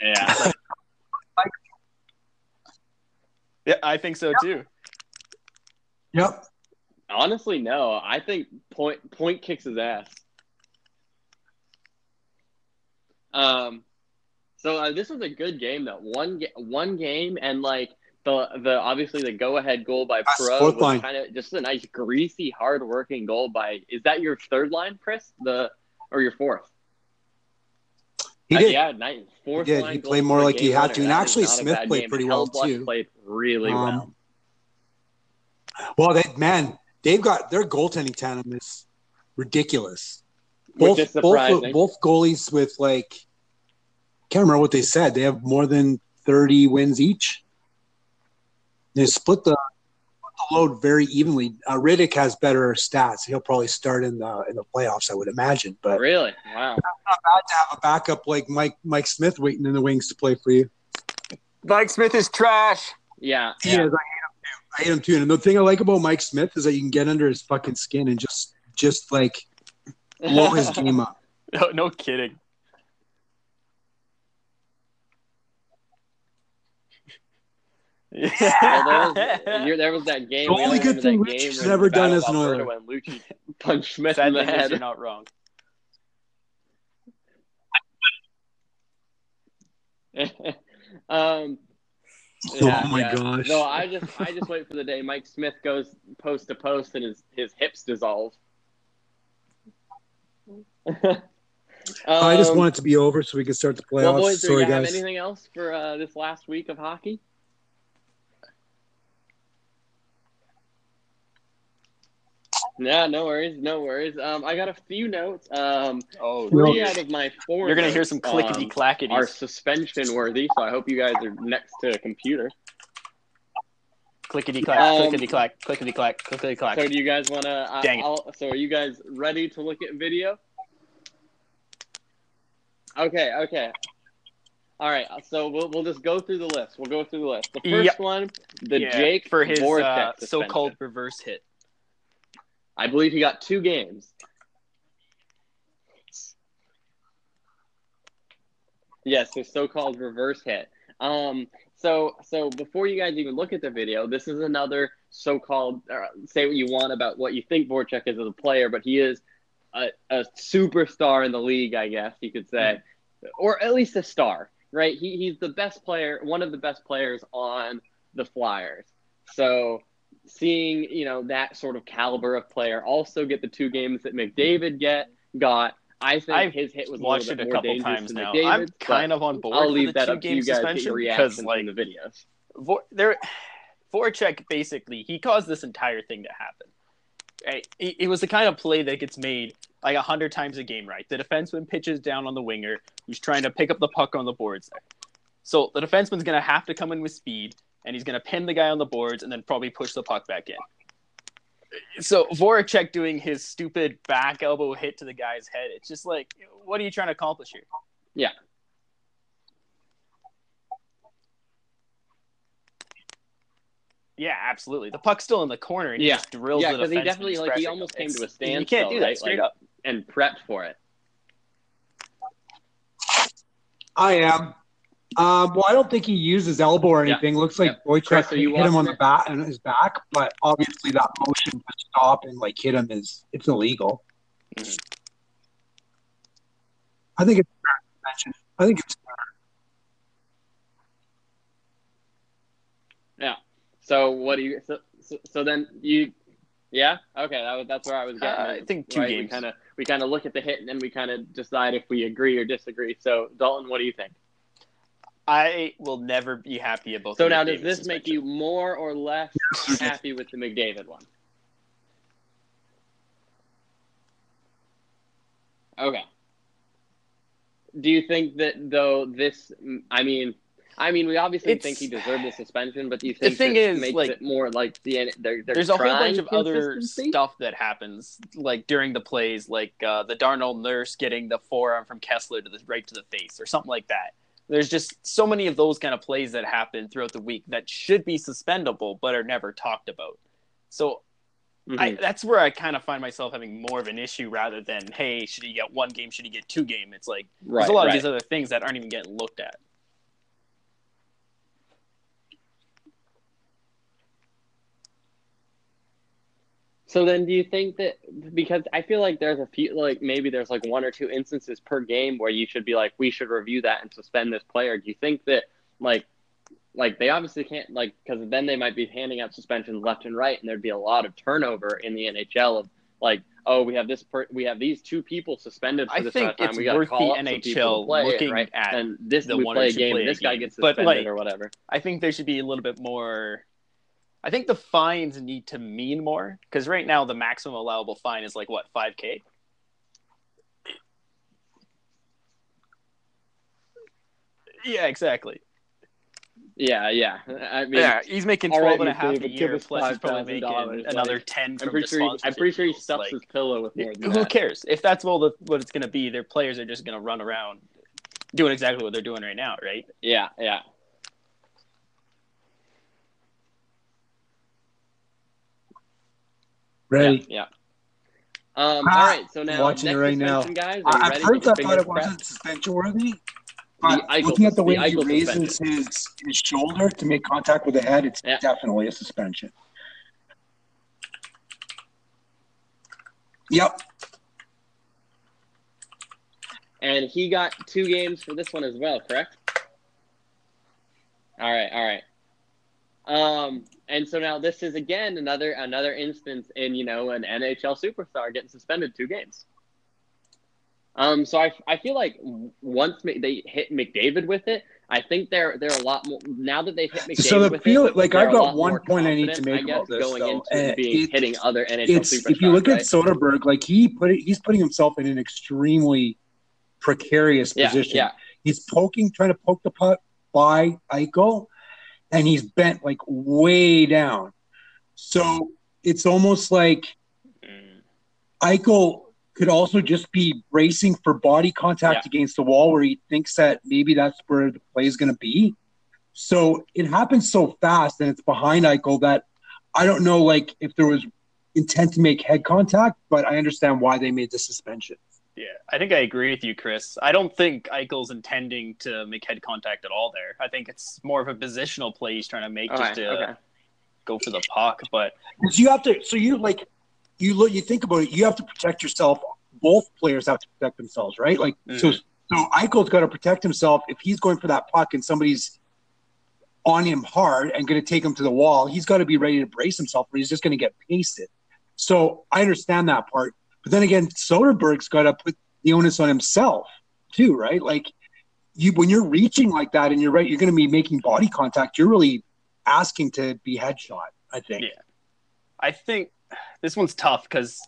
Speaker 1: yeah,
Speaker 3: Yeah, I think so too.
Speaker 2: Yep.
Speaker 1: honestly, no. I think point point kicks his ass. Um, so uh, this was a good game though. One one game and like the the obviously the go ahead goal by Pro
Speaker 2: fourth
Speaker 1: was
Speaker 2: line.
Speaker 1: kind of just a nice greasy hard working goal by. Is that your third line, Chris? The or your fourth?
Speaker 2: He
Speaker 1: Uh,
Speaker 2: did.
Speaker 1: yeah, nice. Fourth
Speaker 2: He did.
Speaker 1: line
Speaker 2: He played more like he had
Speaker 1: winner.
Speaker 2: to. And
Speaker 1: That
Speaker 2: actually, Smith played
Speaker 1: game.
Speaker 2: pretty well, too.
Speaker 1: Played really
Speaker 2: Um,
Speaker 1: well.
Speaker 2: Well, they man, they've got their goaltending tandem is ridiculous. Both both both goalies with like can't remember what they said. They have more than thirty wins each. They split the, split the load very evenly. Uh, Rittich has better stats. He'll probably start in the in the playoffs, I would imagine. But
Speaker 1: Really? Wow.
Speaker 2: not bad to have a backup like Mike Mike Smith waiting in the wings to play for you.
Speaker 3: Mike Smith is trash.
Speaker 1: Yeah.
Speaker 2: He
Speaker 1: yeah.
Speaker 2: is. I hate him too. I hate him too. And the thing I like about Mike Smith is that you can get under his fucking skin and just just like blow his game up.
Speaker 3: No, no kidding.
Speaker 1: Well, there, was, there was that game.
Speaker 2: The only good thing
Speaker 1: that game
Speaker 2: Luci's
Speaker 1: when
Speaker 2: never done as
Speaker 1: of
Speaker 2: an
Speaker 1: Alberta
Speaker 2: Oiler.
Speaker 1: When Lucic punched Smith in the head.
Speaker 3: you're not wrong.
Speaker 1: um, yeah,
Speaker 2: oh my
Speaker 1: yeah.
Speaker 2: gosh.
Speaker 1: No, I just I just wait for the day Mike Smith goes post to post and his his hips dissolve.
Speaker 2: I just
Speaker 1: Um,
Speaker 2: want it to be over so we can start the playoffs.
Speaker 1: Well, boys, do
Speaker 2: Sorry,
Speaker 1: you have
Speaker 2: guys.
Speaker 1: anything else for uh, this last week of hockey? Yeah, no worries, no worries. Um, I got a few notes. Um,
Speaker 3: Oh,
Speaker 1: three
Speaker 3: dear.
Speaker 1: out of my four.
Speaker 3: you're gonna hear some clickety
Speaker 1: um,
Speaker 3: clackety.
Speaker 1: are suspension worthy, so I hope you guys are next to a computer.
Speaker 3: clickety clack,
Speaker 1: Um,
Speaker 3: clickety clack, clickety clack, clickety clack.
Speaker 1: So do you guys want to? Uh,
Speaker 3: Dang it.
Speaker 1: I'll- so are you guys ready to look at video? Okay, okay. All right, so we'll we'll just go through the list. We'll go through the list. The first
Speaker 3: Yep.
Speaker 1: one, the
Speaker 3: Yeah,
Speaker 1: Jake
Speaker 3: for his
Speaker 1: Voracek
Speaker 3: uh, so-called reverse hit.
Speaker 1: I believe he got two games. Yes, his so-called reverse hit. Um, so so before you guys even look at the video, this is another so-called uh, say what you want about what you think Voracek is as a player, but he is a, a superstar in the league, I guess you could say, or at least a star, right? He he's the best player, one of the best players on the Flyers. So seeing you know that sort of caliber of player also get the two games that McDavid get got. I think
Speaker 3: I've
Speaker 1: his hit was a
Speaker 3: Watched
Speaker 1: little
Speaker 3: it
Speaker 1: bit
Speaker 3: a
Speaker 1: more
Speaker 3: couple
Speaker 1: dangerous
Speaker 3: times now.
Speaker 1: McDavid's,
Speaker 3: I'm kind of on board
Speaker 1: I'll leave
Speaker 3: the
Speaker 1: that up to you guys to get
Speaker 3: suspension because
Speaker 1: reactions
Speaker 3: like
Speaker 1: in the videos.
Speaker 3: Vor- there, Voracek basically he caused this entire thing to happen. Right? It, it was the kind of play that gets made like a hundred times a game. Right, the defenseman pitches down on the winger who's trying to pick up the puck on the boards. There, so the defenseman's gonna have to come in with speed, and he's gonna pin the guy on the boards, and then probably push the puck back in. So Voracek doing his stupid back elbow hit to the guy's head. It's just like, what are you trying to accomplish here?
Speaker 1: Yeah.
Speaker 3: Yeah, absolutely. The puck's still in the corner, and
Speaker 1: Yeah.
Speaker 3: he just drills
Speaker 1: Yeah, because he definitely like he
Speaker 3: pressure.
Speaker 1: almost came
Speaker 3: It's-
Speaker 1: to a
Speaker 3: You can't do that
Speaker 1: right?
Speaker 3: straight
Speaker 1: Like,
Speaker 3: up.
Speaker 1: and prepped for it.
Speaker 2: I am. Um, well, I don't think he used his elbow or
Speaker 1: Yeah.
Speaker 2: anything. Looks like
Speaker 1: Yeah.
Speaker 2: Boychuk
Speaker 1: Chris,
Speaker 2: hit
Speaker 1: you
Speaker 2: him on
Speaker 1: watching
Speaker 2: the
Speaker 1: it?
Speaker 2: back and his back, but obviously that motion to stop and like hit him is it's illegal.
Speaker 3: Mhm.
Speaker 2: I think it's a fair suspension. I think it's fair. Yeah.
Speaker 1: So what do you? So, so, so then you, yeah, okay, that was, that's where I was getting.
Speaker 3: Uh, I think two
Speaker 1: right? We
Speaker 3: games.
Speaker 1: kind of we kind of look at the hit and then we kind of decide if we agree or disagree. So Dalton, what do you think?
Speaker 3: I will never be happy about. That.
Speaker 1: So
Speaker 3: the
Speaker 1: now,
Speaker 3: McDavid
Speaker 1: does this make you more or less happy with the McDavid one? Okay. Do you think that though this? I mean, I mean, we obviously
Speaker 3: It's-
Speaker 1: think he deserved the suspension, but do you think the
Speaker 3: thing
Speaker 1: this
Speaker 3: is,
Speaker 1: makes
Speaker 3: like,
Speaker 1: it more like the they're, they're
Speaker 3: There's a whole bunch of other stuff that happens, like during the plays, like uh, the Darnell Nurse getting the forearm from Kesler to the right to the face, or something like that. There's just so many of those kind of plays that happen throughout the week that should be suspendable, but are never talked about. So
Speaker 1: Mhm.
Speaker 3: I, that's where I kind of find myself having more of an issue rather than, hey, should he get one game? Should he get two game? It's like
Speaker 1: right,
Speaker 3: there's a lot
Speaker 1: right.
Speaker 3: of these other things that aren't even getting looked at.
Speaker 1: So then, do you think that because I feel like there's a few, like maybe there's like one or two instances per game where you should be like, we should review that and suspend this player. Do you think that like, like they obviously can't like because then they might be handing out suspensions left and right, and there'd be a lot of turnover in the NHL of like, oh, we have this, per- we have these two people suspended for
Speaker 3: I
Speaker 1: this
Speaker 3: think
Speaker 1: time. we got to call
Speaker 3: the
Speaker 1: up some people
Speaker 3: NHL
Speaker 1: play it,
Speaker 3: looking
Speaker 1: right?
Speaker 3: at
Speaker 1: and this
Speaker 3: the
Speaker 1: we
Speaker 3: one
Speaker 1: play a game,
Speaker 3: play
Speaker 1: this guy
Speaker 3: game.
Speaker 1: gets
Speaker 3: But,
Speaker 1: suspended
Speaker 3: like,
Speaker 1: or whatever.
Speaker 3: I think there should be a little bit more. I think the fines need to mean more because right now the maximum allowable fine is like what five k. Yeah, exactly.
Speaker 1: Yeah, yeah. I mean,
Speaker 3: yeah, he's making
Speaker 1: all
Speaker 3: 12
Speaker 1: right,
Speaker 3: and a half a year, plus he's probably
Speaker 1: $5,000,
Speaker 3: making
Speaker 1: like,
Speaker 3: another 10
Speaker 1: I'm
Speaker 3: from
Speaker 1: pretty
Speaker 3: the
Speaker 1: sure. He, I'm pretty sure he stuffs
Speaker 3: like-
Speaker 1: his pillow with more than
Speaker 3: who
Speaker 1: that.
Speaker 3: cares if that's all the, what it's going to be? Their players are just going to run around doing exactly what they're doing right now, right?
Speaker 1: Yeah, yeah.
Speaker 2: Ready.
Speaker 1: Yeah. yeah. Um,
Speaker 2: Ah,
Speaker 1: all right, so now
Speaker 2: watching it right now.
Speaker 1: guys.
Speaker 2: I- At first, I thought it wasn't suspension worthy. But
Speaker 1: Eichel-
Speaker 2: looking at the way
Speaker 1: the
Speaker 2: he raises his, his shoulder to make contact with the head, it's
Speaker 1: Yeah.
Speaker 2: definitely a suspension. Yep.
Speaker 1: And he got two games for this one as well, correct? All right, all right. Um, and so now this is again another another instance in you know an NHL superstar getting suspended two games. Um, so I, I feel like once they hit McDavid with it, I think they're they're a lot more now that they've hit McDavid
Speaker 2: So the feel
Speaker 1: it.
Speaker 2: like I've got one point I need to make about this,
Speaker 1: going
Speaker 2: though.
Speaker 1: into
Speaker 2: Uh,
Speaker 1: being
Speaker 2: it-
Speaker 1: hitting other NHL
Speaker 2: if you look
Speaker 1: right?
Speaker 2: at Soderberg, like he put it, he's putting himself in an extremely precarious
Speaker 1: yeah,
Speaker 2: position.
Speaker 1: yeah,
Speaker 2: He's poking, trying to poke the puck by Eichel, and he's bent like way down. So it's almost like
Speaker 3: Mm.
Speaker 2: Eichel could also just be bracing for body contact
Speaker 1: Yeah.
Speaker 2: against the wall where he thinks that maybe that's where the play is going to be. So it happens so fast and it's behind Eichel that I don't know like if there was intent to make head contact, but I understand why they made the suspension.
Speaker 3: Yeah, I think I agree with you, Chris. I don't think Eichel's intending to make head contact at all there. I think it's more of a positional play he's trying to make
Speaker 1: okay,
Speaker 3: just to
Speaker 1: okay.
Speaker 3: go for the puck. But
Speaker 2: you have to, so you like, you look, you think about it, you have to protect yourself. Both players have to protect themselves, right? Like, so,
Speaker 3: Mhm.
Speaker 2: so Eichel's got to protect himself. If he's going for that puck and somebody's on him hard and going to take him to the wall, he's got to be ready to brace himself, or he's just going to get pasted. So I understand that part, but then again, Soderberg's got to put the onus on himself too, right? Like, you when you're reaching like that, and you're right, you're going to be making body contact. You're really asking to be headshot. I think.
Speaker 3: Yeah. I think this one's tough because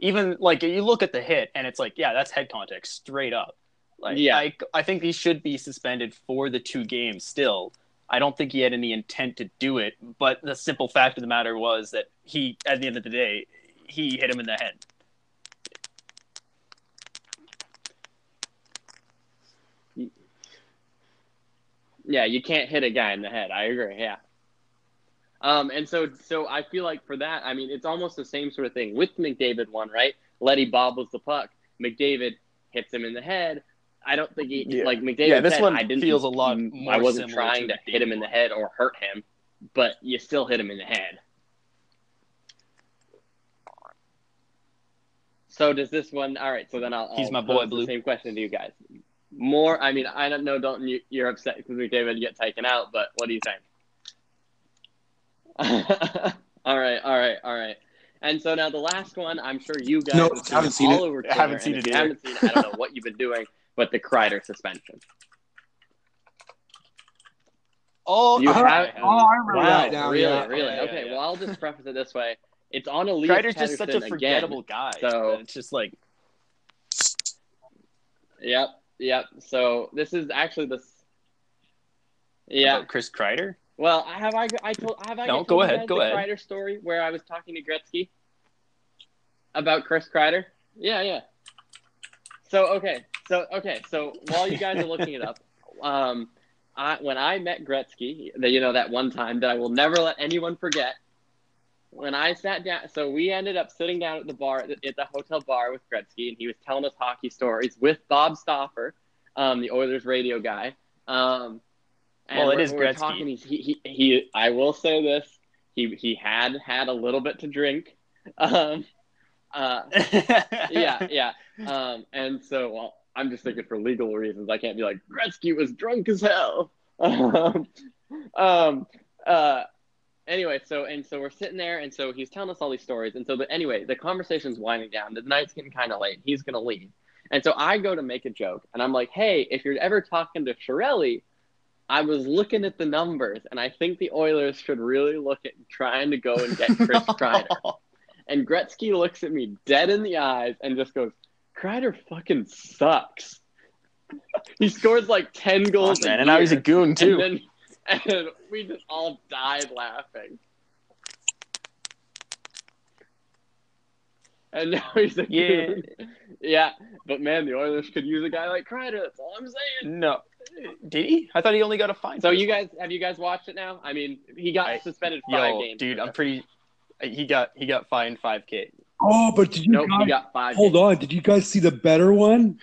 Speaker 3: even like you look at the hit and it's like, yeah, that's head contact straight up. Like,
Speaker 1: Yeah.
Speaker 3: I, I think he should be suspended for the two games still. I don't think he had any intent to do it, but the simple fact of the matter was that he, at the end of the day, he hit him in the head.
Speaker 1: Yeah, you can't hit a guy in the head. I agree. Yeah. Um, and so, so I feel like for that, I mean, it's almost the same sort of thing with McDavid one, right? Leddy bobbles the puck. McDavid hits him in the head. I don't think he
Speaker 3: Yeah.
Speaker 1: like McDavid.
Speaker 3: Yeah, this
Speaker 1: said,
Speaker 3: one
Speaker 1: I didn't,
Speaker 3: feels a lot
Speaker 1: I wasn't trying
Speaker 3: to
Speaker 1: to, hit him in the head or hurt him, but you still hit him in the head. So does this one? All right. So then I'll.
Speaker 3: He's
Speaker 1: I'll
Speaker 3: my boy, Blue.
Speaker 1: The same question to you guys. More. I mean, I don't know. Don't you, you're upset because McDavid get taken out, but what do you think? all right, all right, all right. And so now the last one, I'm sure you guys
Speaker 2: No,
Speaker 1: have seen,
Speaker 2: haven't seen
Speaker 1: all
Speaker 2: it.
Speaker 1: over
Speaker 3: I haven't seen it either.
Speaker 1: haven't seen it, I don't know what you've been doing, but the Kreider suspension.
Speaker 3: Oh,
Speaker 1: You
Speaker 2: Uh,
Speaker 1: have,
Speaker 2: oh, I remember
Speaker 1: wow,
Speaker 2: that now,
Speaker 1: really,
Speaker 2: yeah.
Speaker 1: really.
Speaker 3: Yeah, yeah,
Speaker 1: okay,
Speaker 3: yeah.
Speaker 1: well, I'll just preface it this way: it's on Elias
Speaker 3: Kreider's just such a forgettable
Speaker 1: again.
Speaker 3: guy.
Speaker 1: so-
Speaker 3: it's just like
Speaker 1: Yep, yep. So this is actually this. Yeah.
Speaker 3: about Chris Kreider.
Speaker 1: Well, have I? I told. Have I?
Speaker 3: No, go ahead, go ahead.
Speaker 1: Kreider story where I was talking to Gretzky about Chris Kreider. Yeah, yeah. So okay, so okay, so while you guys are looking it up, um, I when I met Gretzky, that you know that one time that I will never let anyone forget. When I sat down, so we ended up sitting down at the bar at the hotel bar with Gretzky, and he was telling us hockey stories with Bob Stauffer, um, the Oilers radio guy. Um, and
Speaker 3: Well, it
Speaker 1: we're-
Speaker 3: is
Speaker 1: we're
Speaker 3: Gretzky.
Speaker 1: Talking, he, he, he, I will say this: he he had had a little bit to drink. Um, uh, yeah, yeah. Um, and so, well, I'm just thinking for legal reasons, I can't be like Gretzky was drunk as hell. Um, um, uh, anyway, so and so we're sitting there, and so he's telling us all these stories, and so the, anyway, the conversation's winding down. The night's getting kind of late. He's gonna leave, and so I go to make a joke, and I'm like, "Hey, if you're ever talking to Chiarelli." I was looking at the numbers, and I think the Oilers should really look at trying to go and get Chris Kreider. And Gretzky looks at me dead in the eyes and just goes, Kreider fucking sucks. he scores like 10 goals.
Speaker 3: man,
Speaker 1: a
Speaker 3: and now he's a goon too.
Speaker 1: And, we just all died laughing. And now he's a
Speaker 3: Yeah.
Speaker 1: goon. Yeah, but man, the Oilers could use a guy like Kreider. That's all I'm saying.
Speaker 3: no, did he? I thought he only got a fine.
Speaker 1: So you
Speaker 3: this
Speaker 1: guys, have you guys watched it now? I mean, he got
Speaker 3: I-
Speaker 1: suspended
Speaker 3: one.
Speaker 1: five
Speaker 3: Yo,
Speaker 1: games.
Speaker 3: dude, I'm pretty. He got he got fined five k.
Speaker 2: Oh, but did you
Speaker 1: Nope,
Speaker 2: guys,
Speaker 1: he got five.
Speaker 2: hold
Speaker 1: games.
Speaker 2: on? Did you guys see the better one?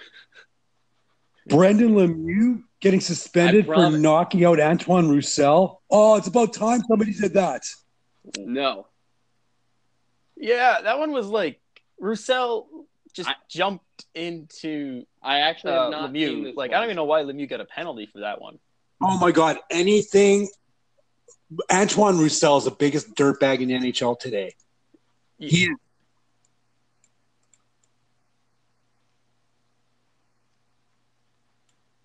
Speaker 2: Brendan Lemieux getting suspended for knocking out Antoine Roussel. Oh, it's about time somebody did that.
Speaker 1: No.
Speaker 3: Yeah, that one was like Roussel just
Speaker 1: I-
Speaker 3: jumped into
Speaker 1: I actually
Speaker 3: uh,
Speaker 1: have not seen
Speaker 3: Lemieux. Like
Speaker 1: one.
Speaker 3: I don't even know why Lemieux got a penalty for that one.
Speaker 2: Oh my God! Anything. Antoine Roussel is the biggest dirtbag in the NHL today. He is.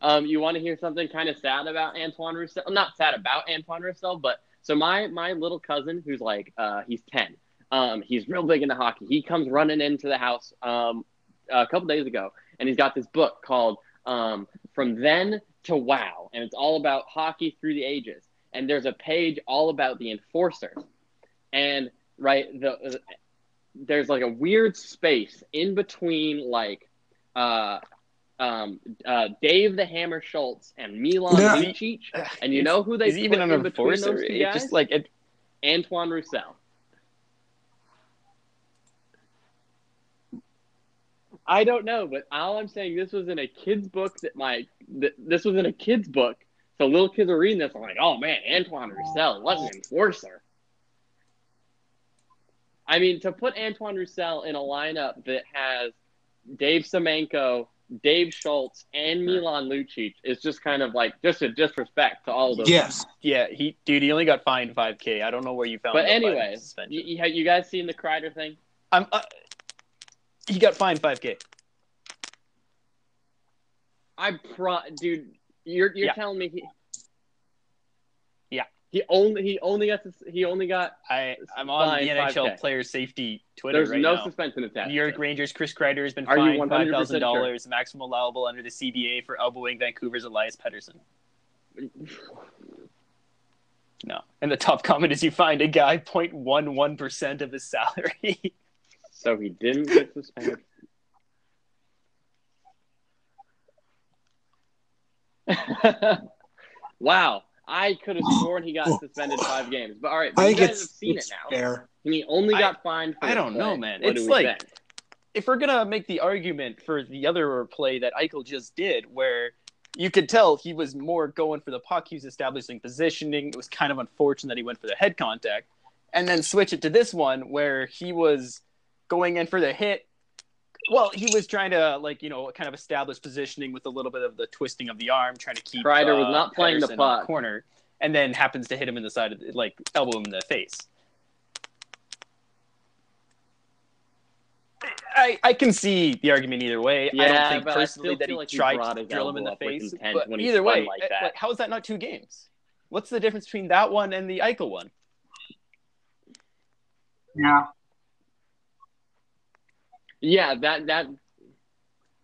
Speaker 1: Um, you want to hear something kind of sad about Antoine Roussel? Not sad about Antoine Roussel, but so my my little cousin, who's like uh, he's ten, um, he's real big into hockey. He comes running into the house um, a couple days ago, and he's got this book called um, "From Then to Wow," and it's all about hockey through the ages. And there's a page all about the enforcers, and right the there's like a weird space in between like uh um uh Dave the Hammer Schultz and Milan
Speaker 2: Yeah.
Speaker 1: Lucic. And you know who they
Speaker 3: even an
Speaker 1: in between
Speaker 3: enforcer?
Speaker 1: those two guys?
Speaker 3: just like it,
Speaker 1: Antoine Roussel. I don't know, but all I'm saying this was in a kid's book that my th- this was in a kid's book. So little kids are reading this. I'm like, oh man, Antoine Roussel, what an enforcer. I mean, to put Antoine Roussel in a lineup that has Dave Semenko, Dave Schultz, and Milan Lucic is just kind of like just a disrespect to all of those.
Speaker 2: Yes.
Speaker 3: yeah, he dude, he only got fined five k. I don't know where you found.
Speaker 1: But
Speaker 3: out about
Speaker 1: anyway, you, you, you guys seen the Kreider thing?
Speaker 3: I'm. Uh, he got fined five k.
Speaker 1: I pro, dude, you're you're
Speaker 3: Yeah.
Speaker 1: telling me he. He only he only got he only got.
Speaker 3: I I'm on the NHL
Speaker 1: 5K.
Speaker 3: player safety Twitter
Speaker 1: There's
Speaker 3: right
Speaker 1: no
Speaker 3: now.
Speaker 1: suspension attached.
Speaker 3: New York Rangers Chris Kreider has been
Speaker 1: Are
Speaker 3: fined
Speaker 1: 100%
Speaker 3: five thousand dollars, maximum allowable under the CBA for elbowing Vancouver's Elias Pettersson. No, and the top comment is you find a guy 0.11 percent of his salary.
Speaker 1: So he didn't get suspended. wow, I could have sworn he got suspended five games. But all right, but
Speaker 2: I
Speaker 1: you
Speaker 2: think
Speaker 1: guys
Speaker 2: it's,
Speaker 1: have seen
Speaker 2: it's
Speaker 1: it now.
Speaker 2: fair.
Speaker 1: And he only
Speaker 3: I-
Speaker 1: got fined. For
Speaker 3: I don't know, man.
Speaker 1: What do
Speaker 3: It's
Speaker 1: we
Speaker 3: like-
Speaker 1: think?
Speaker 3: if we're gonna make the argument for the other play that Eichel just did, where you could tell he was more going for the puck, he was establishing positioning. It was kind of unfortunate that he went for the head contact, and then switch it to this one where he was going in for the hit, Well, he was trying to like you know kind of establish positioning with a little bit of the twisting of the arm, trying to keep.
Speaker 1: Kreider was
Speaker 3: uh,
Speaker 1: not playing the
Speaker 3: Pettersson on
Speaker 1: puck.
Speaker 3: corner, and then happens to hit him in the side of the, like elbow him in the face. I, I can see the argument either way. I don't think personally that he
Speaker 1: like
Speaker 3: tried
Speaker 1: brought
Speaker 3: to drill him in the
Speaker 1: elbow up with
Speaker 3: face. But either way,
Speaker 1: like that.
Speaker 3: like, how is that not two games? What's the difference between that one and the Eichel one?
Speaker 2: Yeah.
Speaker 1: Yeah, that that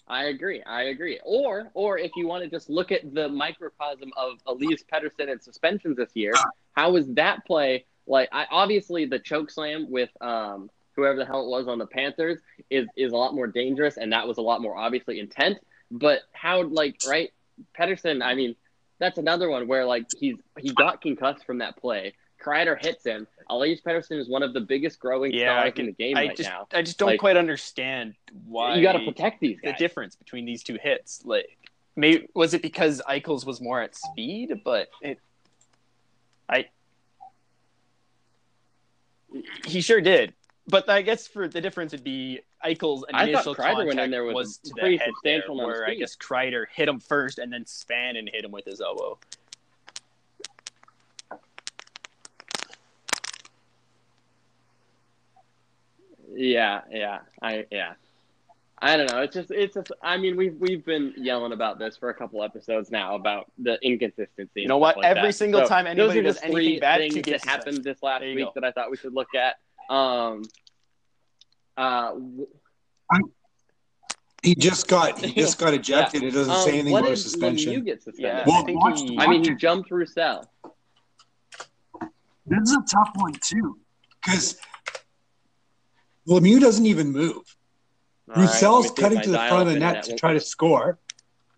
Speaker 1: I agree. I agree. Or or if you want to just look at the microcosm of Elias Pettersson and suspensions this year, how was that play? Like I obviously the choke slam with um whoever the hell it was on the Panthers is is a lot more dangerous and that was a lot more obviously intent. But how like right Pedersen, I mean, that's another one where like he's he got concussed from that play. Kreider hits him. Elias Pettersson is one of the biggest growing
Speaker 3: Yeah,
Speaker 1: stars in the game
Speaker 3: I
Speaker 1: right
Speaker 3: just
Speaker 1: now.
Speaker 3: I just don't
Speaker 1: Like-
Speaker 3: quite understand why
Speaker 1: You got to protect these
Speaker 3: the
Speaker 1: guys.
Speaker 3: difference between these two hits. Like, maybe was it because Eichels was more at speed, but it, I, he sure did. But I guess for the difference would be Eichel's initial
Speaker 1: Kreider went in
Speaker 3: contact
Speaker 1: there
Speaker 3: was to the head there, where I guess Kreider hit him first and then span and hit him with his elbow.
Speaker 1: Yeah, yeah, I yeah. I don't know. It's just it's just. I mean, we've we've been yelling about this for a couple episodes now about the inconsistency.
Speaker 3: You know what?
Speaker 1: like
Speaker 3: Every
Speaker 1: that.
Speaker 3: single
Speaker 1: So
Speaker 3: time anybody does anything bad,
Speaker 1: things
Speaker 3: two
Speaker 1: that happened this last week
Speaker 3: go.
Speaker 1: that I thought we should look at. Um, uh, w-
Speaker 2: He just got he just got ejected. It doesn't
Speaker 1: um,
Speaker 2: say anything
Speaker 1: what
Speaker 2: about a
Speaker 1: did
Speaker 2: suspension.
Speaker 1: Lemieux get suspended?
Speaker 3: Yeah,
Speaker 2: Well,
Speaker 3: I think
Speaker 2: watch-
Speaker 3: he.
Speaker 1: I mean, he jumped Roussel.
Speaker 2: This is a tough one too, because Lemieux doesn't even move.
Speaker 1: All right, let me
Speaker 2: Roussel's
Speaker 1: see if
Speaker 2: cutting to the front of the net to try to score,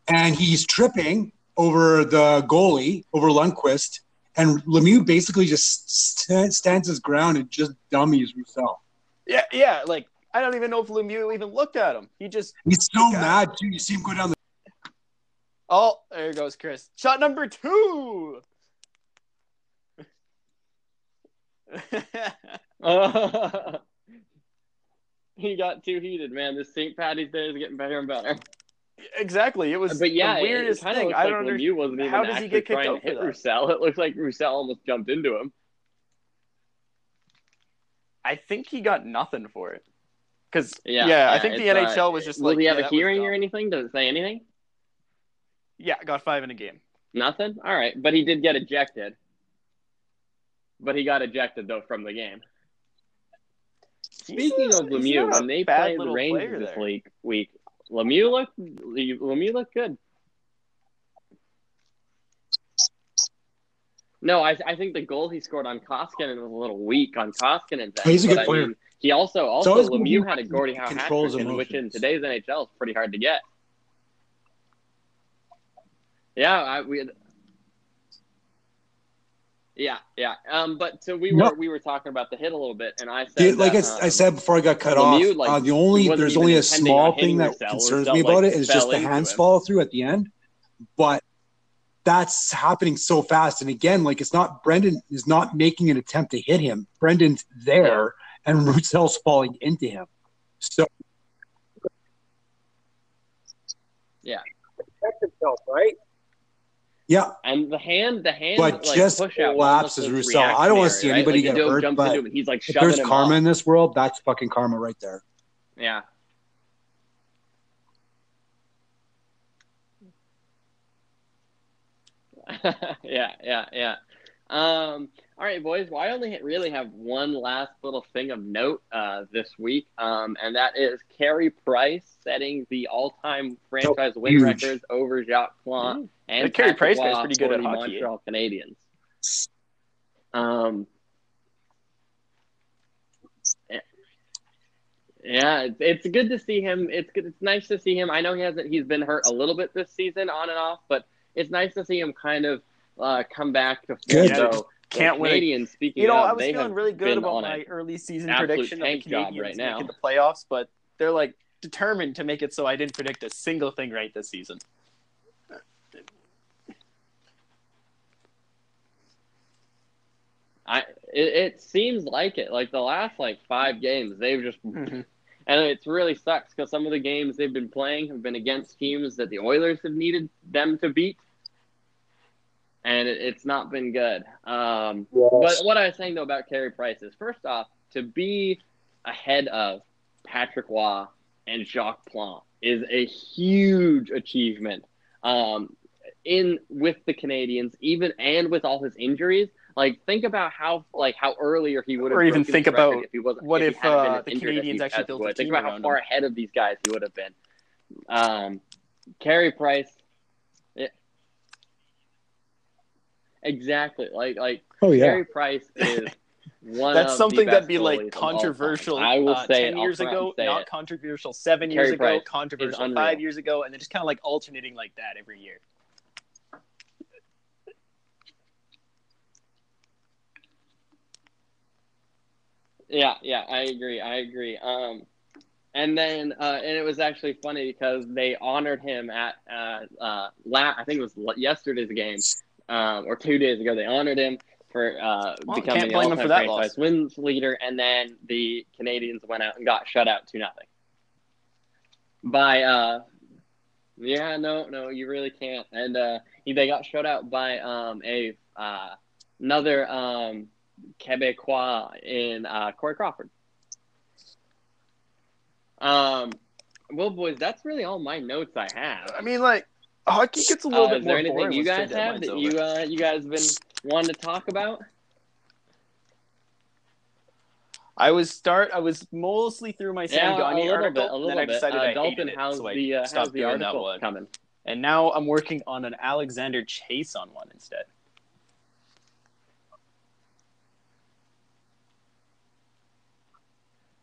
Speaker 2: and he's tripping over the goalie over Lundqvist, and Lemieux basically just st- stands his ground and just dummies Roussel.
Speaker 3: Yeah, yeah. Like I don't even know if Lemieux even looked at him. He just
Speaker 2: He's so
Speaker 3: Okay.
Speaker 2: mad too. You see him go down the.
Speaker 3: Oh, there goes Chris. Shot number two.
Speaker 1: he got too heated, man. This St. Patty's Day is getting better and better.
Speaker 3: exactly. It was
Speaker 1: But yeah,
Speaker 3: the weirdest
Speaker 1: it,
Speaker 3: thing. I don't understand.
Speaker 1: Lemieux wasn't even
Speaker 3: How does he get kicked
Speaker 1: trying
Speaker 3: out
Speaker 1: hit? Roussel. It looks like Roussel almost jumped into him.
Speaker 3: I think he got nothing for it. Because
Speaker 1: Yeah,
Speaker 3: yeah, I think the
Speaker 1: uh,
Speaker 3: NHL was just
Speaker 1: Will
Speaker 3: like, Will
Speaker 1: he have
Speaker 3: yeah,
Speaker 1: a hearing or anything? Does it say anything?
Speaker 3: Yeah, got five in a game.
Speaker 1: Nothing. All right, but he did get ejected. But he got ejected though from the game.
Speaker 3: He's
Speaker 1: Speaking
Speaker 3: a-
Speaker 1: of Lemieux, when they
Speaker 3: bad
Speaker 1: played the Rangers this week, week Lemieux looked Lemieux looked good. No, I, I think the goal he scored on Koskinen was a little weak on Koskinen's end.
Speaker 2: Oh, he's a good
Speaker 1: but I
Speaker 2: player.
Speaker 1: mean, he also also
Speaker 2: always gonna
Speaker 1: Lemieux had a Gordie Howe hat
Speaker 2: controls
Speaker 1: trick, which in today's NHL is pretty hard to get. Yeah, I, we. Had, yeah, yeah. Um, but so we were
Speaker 2: No.
Speaker 1: we were talking about the hit a little bit, and I said
Speaker 2: Dude, like I,
Speaker 1: that,
Speaker 2: s- I
Speaker 1: um,
Speaker 2: said before I got cut
Speaker 1: Lemieux,
Speaker 2: off,
Speaker 1: like,
Speaker 2: uh, the only there's only a small thing that concerns
Speaker 1: Roussel,
Speaker 2: me about
Speaker 1: like,
Speaker 2: it is just the hands
Speaker 1: him.
Speaker 2: follow through at the end. But that's happening so fast, and again, like it's not Brendan is not making an attempt to hit him. Brendan's there, and Roussel's falling into him. So
Speaker 1: Yeah.
Speaker 2: protect himself, right? Yeah,
Speaker 1: And the hand, the hand,
Speaker 2: But
Speaker 1: like,
Speaker 2: just
Speaker 1: push out
Speaker 2: collapses Roussel. I don't wanna see anybody
Speaker 1: right? Like,
Speaker 2: get
Speaker 1: Joe
Speaker 2: hurt, but
Speaker 1: into him and he's like
Speaker 2: if there's karma
Speaker 1: off.
Speaker 2: in this world, that's fucking karma right there.
Speaker 1: Yeah. yeah, yeah, yeah. Um, all right, boys. Well, I only really have one last little thing of note uh, this week, um, and that is Carey Price setting the all-time franchise win
Speaker 2: huge.
Speaker 1: records over Jacques Plante
Speaker 3: Mm.
Speaker 1: and
Speaker 3: Carey Price
Speaker 1: is
Speaker 3: pretty good at
Speaker 1: the
Speaker 3: hockey?
Speaker 1: Montreal Canadiens. Um, Yeah, it's, it's good to see him. It's good. It's nice to see him. I know he hasn't. He's been hurt a little bit this season, on and off, but it's nice to see him kind of uh, come back to form.
Speaker 3: Can't
Speaker 1: the
Speaker 3: win.
Speaker 1: Canadiens, speaking
Speaker 3: You know,
Speaker 1: of,
Speaker 3: I was feeling really good about my early season prediction of the Canadiens
Speaker 1: right now.
Speaker 3: making the playoffs, but they're like determined to make it so I didn't predict a single thing right this season.
Speaker 1: I. It, it seems like it. Like the last like five games, they've just. Mm-hmm. and it's really sucks because some of the games they've been playing have been against teams that the Oilers have needed them to beat, and it, it's not been good. Um, but what I was saying though about Carey Price is, first off, to be ahead of Patrick Roy and Jacques Plante is a huge achievement. Um, in with the Canadiens, even and with all his injuries, like think about how like how earlier he would have,
Speaker 3: Or even think about
Speaker 1: if he wasn't.
Speaker 3: what
Speaker 1: he
Speaker 3: if, uh, the
Speaker 1: injured as
Speaker 3: Canadiens
Speaker 1: he-
Speaker 3: actually
Speaker 1: as
Speaker 3: built a
Speaker 1: would. Think about how far
Speaker 3: him.
Speaker 1: ahead of these guys he would have been. Um, Carey Price, yeah. Exactly. Like like
Speaker 2: Oh yeah.
Speaker 1: Carey Price is one.
Speaker 3: That's
Speaker 1: of
Speaker 3: something
Speaker 1: the
Speaker 3: that'd be like
Speaker 1: goalies of all time.
Speaker 3: controversial.
Speaker 1: I will
Speaker 3: uh,
Speaker 1: say
Speaker 3: ten
Speaker 1: it,
Speaker 3: years
Speaker 1: come out and
Speaker 3: ago,
Speaker 1: say
Speaker 3: not
Speaker 1: it.
Speaker 3: controversial. Seven
Speaker 1: Carey
Speaker 3: years ago,
Speaker 1: Price is
Speaker 3: controversial. Five years ago, and then just kind of like alternating like that every year.
Speaker 1: Yeah, yeah, I agree. I agree. Um, and then, uh, and it was actually funny because they honored him at, uh, uh, la- I think it was yesterday's game, um, or two days ago. They honored him for uh,
Speaker 3: Well,
Speaker 1: becoming the all-time franchise
Speaker 3: loss.
Speaker 1: wins leader. And then the Canadiens went out and got shut out to nothing by. Uh, yeah, no, no, you really can't. And uh, they got shut out by um, a uh, another um, Quebecois in uh, Corey Crawford. Um, well, boys, that's really all my notes I have.
Speaker 3: I mean, like hockey gets a little
Speaker 1: Uh,
Speaker 3: bit
Speaker 1: is there
Speaker 3: more
Speaker 1: anything you guys have that
Speaker 3: over.
Speaker 1: you uh, you guys been wanting to talk about?
Speaker 3: I was start. I was mostly through my Sam
Speaker 1: yeah, Gagner
Speaker 3: article,
Speaker 1: bit, a
Speaker 3: then
Speaker 1: little
Speaker 3: I
Speaker 1: bit.
Speaker 3: decided
Speaker 1: Uh,
Speaker 3: I
Speaker 1: Dalton,
Speaker 3: hated it,
Speaker 1: how's
Speaker 3: so I
Speaker 1: the uh, how's the
Speaker 3: doing that
Speaker 1: article
Speaker 3: one.
Speaker 1: coming?
Speaker 3: And now I'm working on an Alexander Chiasson one instead.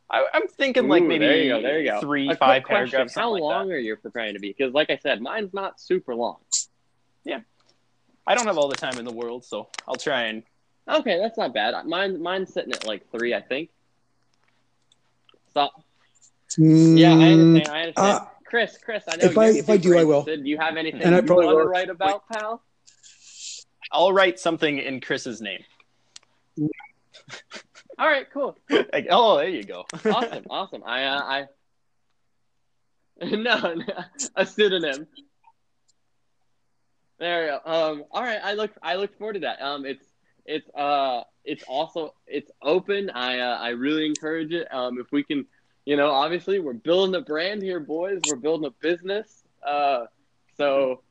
Speaker 3: I, I'm thinking like
Speaker 1: Ooh,
Speaker 3: maybe
Speaker 1: there you go, there you go.
Speaker 3: three,
Speaker 1: A
Speaker 3: five paragraphs.
Speaker 1: How
Speaker 3: like
Speaker 1: long are you preparing to be? Because, like I said, mine's not super long.
Speaker 3: Yeah, I don't have all the time in the world, so I'll try and.
Speaker 1: Okay, that's not bad. Mine, mine's sitting at like three, I think. So, yeah, I understand. I understand.
Speaker 2: Uh,
Speaker 1: Chris, Chris, I know
Speaker 2: if I-
Speaker 1: you're
Speaker 2: if I do, I will.
Speaker 1: interested. Do you have anything
Speaker 2: And I
Speaker 1: you
Speaker 2: probably
Speaker 1: want to
Speaker 2: will.
Speaker 1: write about, pal?
Speaker 3: I'll write something in Chris's name.
Speaker 1: All right, cool.
Speaker 3: Like, oh, there you go.
Speaker 1: awesome, awesome. I, uh, I, no, no, a pseudonym. There we go. Um, all right, I look, I look forward to that. Um, it's, it's, uh, it's also, it's open. I, uh, I really encourage it. Um, if we can, you know, obviously we're building a brand here, boys. We're building a business. Uh, so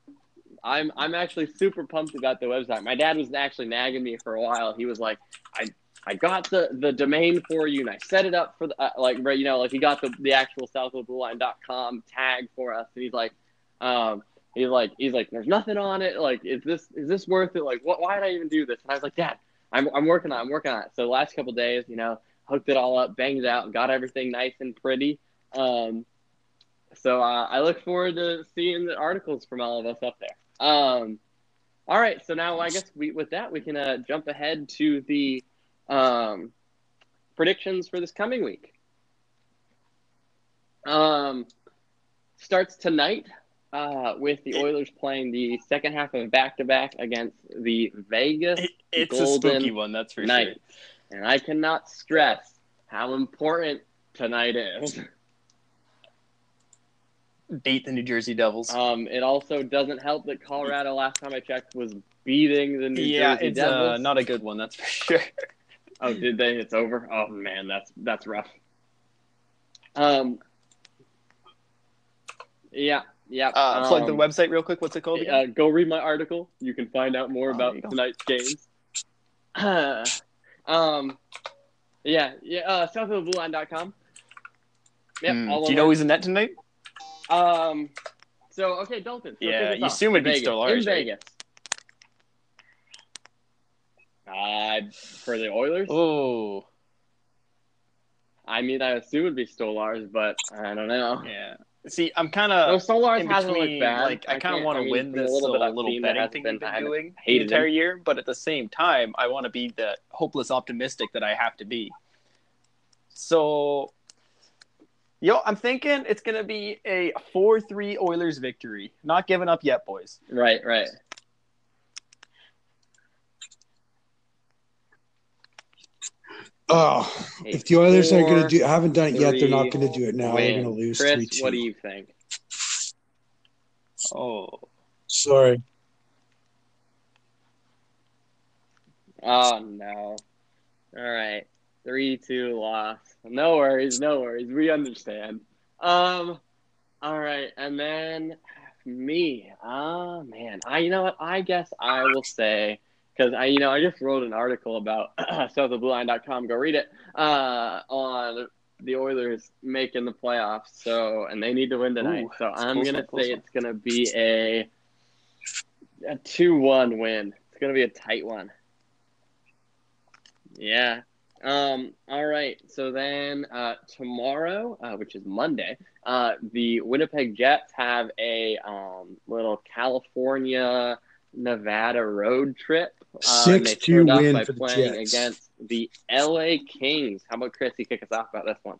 Speaker 1: I'm, I'm actually super pumped about the website. My dad was actually nagging me for a while. He was like, I, I got the, the domain for you and I set it up for the, uh, like, right, you know, like he got the, the actual southoftheblueline.com tag for us. And he's like, um, he's like, he's like, there's nothing on it. Like, is this, is this worth it? Like, what, why did I even do this? And I was like, dad, I'm, I'm working on it. I'm working on it. So last couple days, you know, hooked it all up, banged out, got everything nice and pretty. Um, so uh, I look forward to seeing the articles from all of us up there. Um, all right, so now I guess we with that we can uh, jump ahead to the um, predictions for this coming week. Um, starts tonight uh, with the Oilers playing the second half of a back to back against the Vegas
Speaker 3: It- it's
Speaker 1: Golden
Speaker 3: a spooky one, that's for
Speaker 1: Knights.
Speaker 3: sure.
Speaker 1: And I cannot stress how important tonight is.
Speaker 3: Beat the New Jersey Devils.
Speaker 1: Um, it also doesn't help that Colorado, last time I checked, was beating the New
Speaker 3: yeah,
Speaker 1: Jersey
Speaker 3: it's
Speaker 1: Devils.
Speaker 3: uh, not a good one, that's for sure.
Speaker 1: Oh, did they? It's over. Oh man, that's that's rough. Um. Yeah, yeah.
Speaker 3: Uh, plug the
Speaker 1: um,
Speaker 3: website real quick. What's it called?
Speaker 1: Uh, go read my article. You can find out more
Speaker 3: Oh,
Speaker 1: about
Speaker 3: there you go.
Speaker 1: tonight's games. um, yeah, yeah. Uh, southoftheblueline.com. Yep. All
Speaker 3: Do you know who's in net tonight?
Speaker 1: Um. So okay, Dalton. So
Speaker 3: Yeah, you
Speaker 1: off.
Speaker 3: assume it'd be
Speaker 1: Vegas.
Speaker 3: Stolarz,
Speaker 1: in
Speaker 3: right?
Speaker 1: Vegas. Uh, for the Oilers.
Speaker 3: Oh,
Speaker 1: I mean, I assume it'd be Stolarz, but I don't know.
Speaker 3: yeah. See, I'm kind
Speaker 1: No,
Speaker 3: of
Speaker 1: Stolarz
Speaker 3: in
Speaker 1: hasn't looked bad.
Speaker 3: Like, I kind of want to
Speaker 1: I mean,
Speaker 3: win this
Speaker 1: a little bit
Speaker 3: little
Speaker 1: there
Speaker 3: betting thing
Speaker 1: been-
Speaker 3: we've been doing the entire
Speaker 1: him.
Speaker 3: year, but at the same time, I want to be the hopeless optimistic that I have to be. So, yo, I'm thinking it's gonna be a four-three Oilers victory. Not giving up yet, boys.
Speaker 1: Right, right.
Speaker 2: Oh, if the Oilers aren't going to do, I haven't done it yet, they're not going to do it now. They're going to lose
Speaker 1: Chris,
Speaker 2: three two.
Speaker 1: what do you think?
Speaker 3: Oh,
Speaker 2: Sorry.
Speaker 1: Oh no. All right. Three two loss. No worries, no worries. We understand. Um all right, and then me. Ah man. I you know what? I guess I will say because I you know I just wrote an article about southofblueline.com. Go read it. Uh on the Oilers making the playoffs. So and they need to win tonight.
Speaker 3: Ooh,
Speaker 1: so I'm gonna say it's gonna be a a two one win. It's gonna be a tight one. Yeah. Um, all right. So then uh, tomorrow, uh, which is Monday, uh, the Winnipeg Jets have a um, little California Nevada road trip. Uh,
Speaker 2: 6-2 win
Speaker 1: by
Speaker 2: for the
Speaker 1: playing
Speaker 2: Jets.
Speaker 1: against the LA Kings. How about Chris? You kick us off about this one.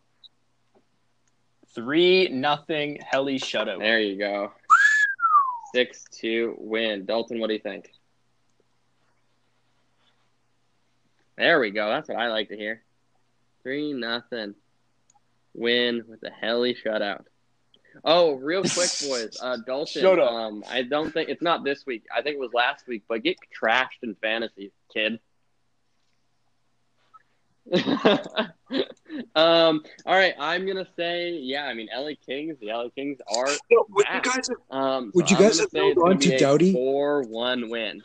Speaker 3: three nothing Helly shutout.
Speaker 1: There you go. Six two win. Dalton, what do you think? There we go. That's what I like to hear. Three nothing. Win with a helly shutout. Oh, real quick, boys. Uh, Dalton.
Speaker 3: Shut up.
Speaker 1: Um, I don't think it's not this week. I think it was last week. But get trashed in fantasy, kid. um. All right. I'm gonna say, yeah. I mean, LA Kings. The LA Kings are
Speaker 2: Would you guys have,
Speaker 1: um,
Speaker 2: Would you guys
Speaker 1: gonna
Speaker 2: have held
Speaker 1: gonna
Speaker 2: on to Doughty?
Speaker 1: Four-one win.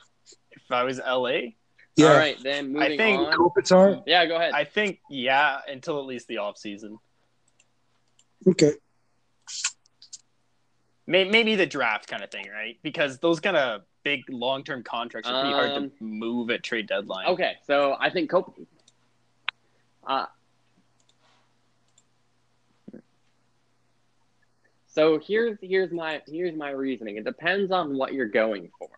Speaker 3: If I was LA,
Speaker 2: yeah,
Speaker 1: All right, then moving
Speaker 3: think
Speaker 1: on.
Speaker 2: Kopitar?
Speaker 1: Yeah, go ahead.
Speaker 3: I think yeah, until at least the off season.
Speaker 2: Okay.
Speaker 3: May- Maybe the draft kind of thing, right? Because those kind of big long term contracts are pretty hard
Speaker 1: Um,
Speaker 3: to move at trade deadline.
Speaker 1: okay, so I think Cop. Uh, so here's here's my here's my reasoning. It depends on what you're going for,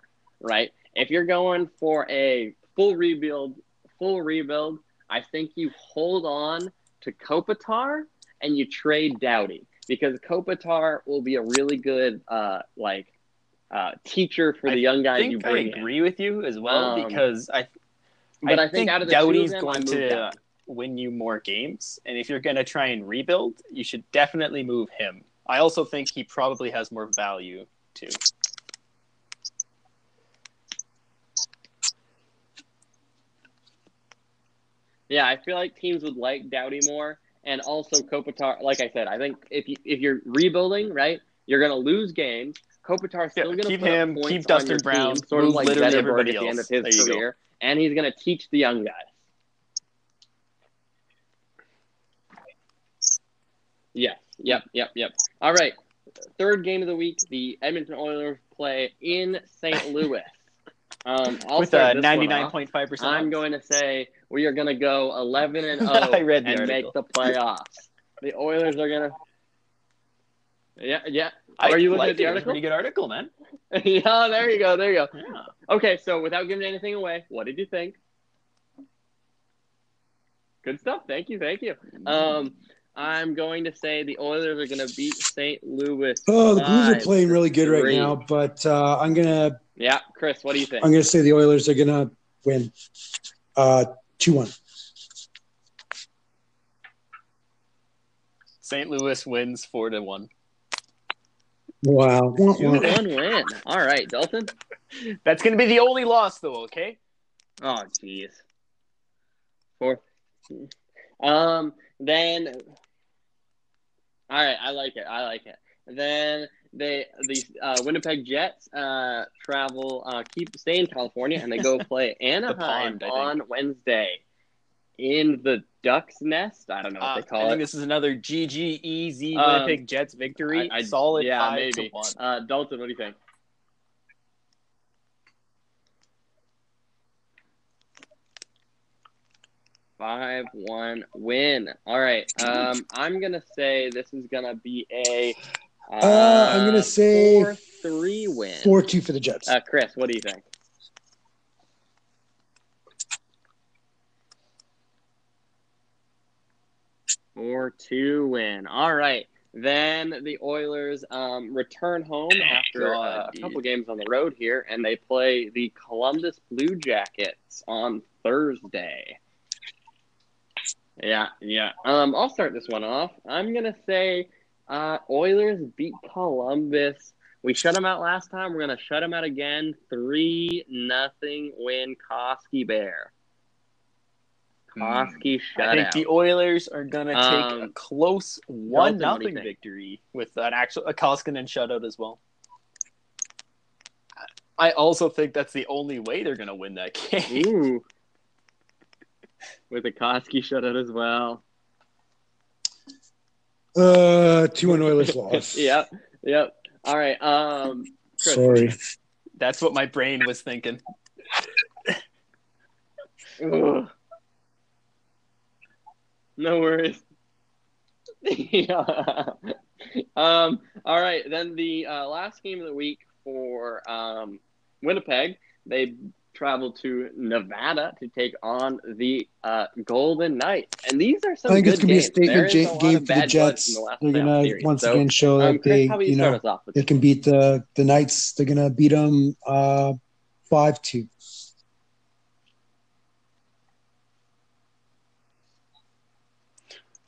Speaker 1: right? If you're going for a full rebuild, full rebuild, I think you hold on to Kopitar and you trade Doughty because Kopitar will be a really good uh, like uh, teacher for the
Speaker 3: I
Speaker 1: young guys
Speaker 3: I
Speaker 1: you
Speaker 3: think I
Speaker 1: bring in.
Speaker 3: agree with you as well
Speaker 1: Um,
Speaker 3: because I
Speaker 1: But I,
Speaker 3: I
Speaker 1: think,
Speaker 3: think
Speaker 1: out of the two
Speaker 3: Doughty's
Speaker 1: of them, I
Speaker 3: going to win you more games, and if you're going to try and rebuild, you should definitely move him. I also think he probably has more value too.
Speaker 1: Yeah, I feel like teams would like Doughty more, and also Kopitar. Like I said, I think if you, if you're rebuilding, right, you're gonna lose games. Kopitar's still
Speaker 3: Yeah,
Speaker 1: gonna
Speaker 3: keep
Speaker 1: put
Speaker 3: him, keep Dustin Brown,
Speaker 1: team, sort of like
Speaker 3: literally everybody
Speaker 1: at the end of
Speaker 3: else.
Speaker 1: his
Speaker 3: go.
Speaker 1: career, and he's gonna teach the young guys. Yes. Yep. Yep. Yep. All right. Third game of the week: the Edmonton Oilers play in St. Louis. Um,
Speaker 3: with a
Speaker 1: this one
Speaker 3: ninety nine
Speaker 1: off.
Speaker 3: point five percent.
Speaker 1: I'm going to say we are going to go 11 and 0
Speaker 3: I read
Speaker 1: and make the playoffs. The Oilers are going to. Yeah, yeah. Are you looking at the article?
Speaker 3: Pretty good article, man.
Speaker 1: yeah, there you go. There you go.
Speaker 3: Yeah.
Speaker 1: Okay, so without giving anything away, what did you think? Good stuff. Thank you. Thank you. Um, I'm going to say the Oilers are going to beat St. Louis.
Speaker 2: Oh, the Blues are playing really good right
Speaker 1: three.
Speaker 2: now, but uh, I'm gonna
Speaker 1: Yeah, Chris, what do you think?
Speaker 2: I'm gonna say the Oilers are gonna win. Uh, two one.
Speaker 3: St. Louis wins four to one.
Speaker 2: Wow. Wah,
Speaker 1: Two
Speaker 2: wah.
Speaker 1: one win. All right, Dalton.
Speaker 3: That's going to be the only loss, though. Okay.
Speaker 1: Oh, jeez. Four. Um. Then. All right, I like it. I like it. Then they the uh, Winnipeg Jets uh, travel uh, keep stay in California and they go play Anaheim
Speaker 3: Pond,
Speaker 1: on Wednesday in the Ducks Nest. I don't know what they
Speaker 3: I
Speaker 1: call
Speaker 3: think
Speaker 1: it.
Speaker 3: this is another GGEZ
Speaker 1: Um,
Speaker 3: Winnipeg Jets victory.
Speaker 1: I- I-
Speaker 3: Solid
Speaker 1: yeah,
Speaker 3: five
Speaker 1: maybe.
Speaker 3: to one.
Speaker 1: Uh, Dalton, what do you think? Five one win. All right. Um, I'm gonna say this is gonna be a. Uh,
Speaker 2: Uh, I'm gonna say
Speaker 1: four three win.
Speaker 2: Four two for the Jets.
Speaker 1: Uh, Chris, what do you think? Four two win. All right. Then the Oilers um, return home after uh, a couple games on the road here, and they play the Columbus Blue Jackets on Thursday. Yeah, yeah. Um, I'll start this one off. I'm gonna say uh, Oilers beat Columbus. We shut them out last time. We're gonna shut them out again. Three nothing win. Koski Bear. Koski
Speaker 3: I
Speaker 1: shut
Speaker 3: think
Speaker 1: out.
Speaker 3: the Oilers are gonna take a
Speaker 1: Um,
Speaker 3: close one nothing victory with an actual a Koskinen shutout as well. I also think that's the only way they're gonna win that game.
Speaker 1: Ooh. With a Koski shutout as well.
Speaker 2: Uh, two one Oilers loss.
Speaker 1: yep, yep. All right. Um, Chris.
Speaker 2: Sorry.
Speaker 3: That's what my brain was thinking.
Speaker 1: No worries. yeah. Um, all right, then the uh, last game of the week for um, Winnipeg, they traveled to Nevada to take on the uh, Golden Knights, and these are some.
Speaker 2: I think it's gonna be a statement
Speaker 1: is
Speaker 2: ja- game for the Jets.
Speaker 1: the
Speaker 2: They're gonna
Speaker 1: series.
Speaker 2: once
Speaker 1: So,
Speaker 2: again show
Speaker 1: um,
Speaker 2: that
Speaker 1: Chris,
Speaker 2: they,
Speaker 1: how you
Speaker 2: you know,
Speaker 1: us
Speaker 2: they
Speaker 1: this?
Speaker 2: can beat the the Knights. They're gonna beat them uh, five two.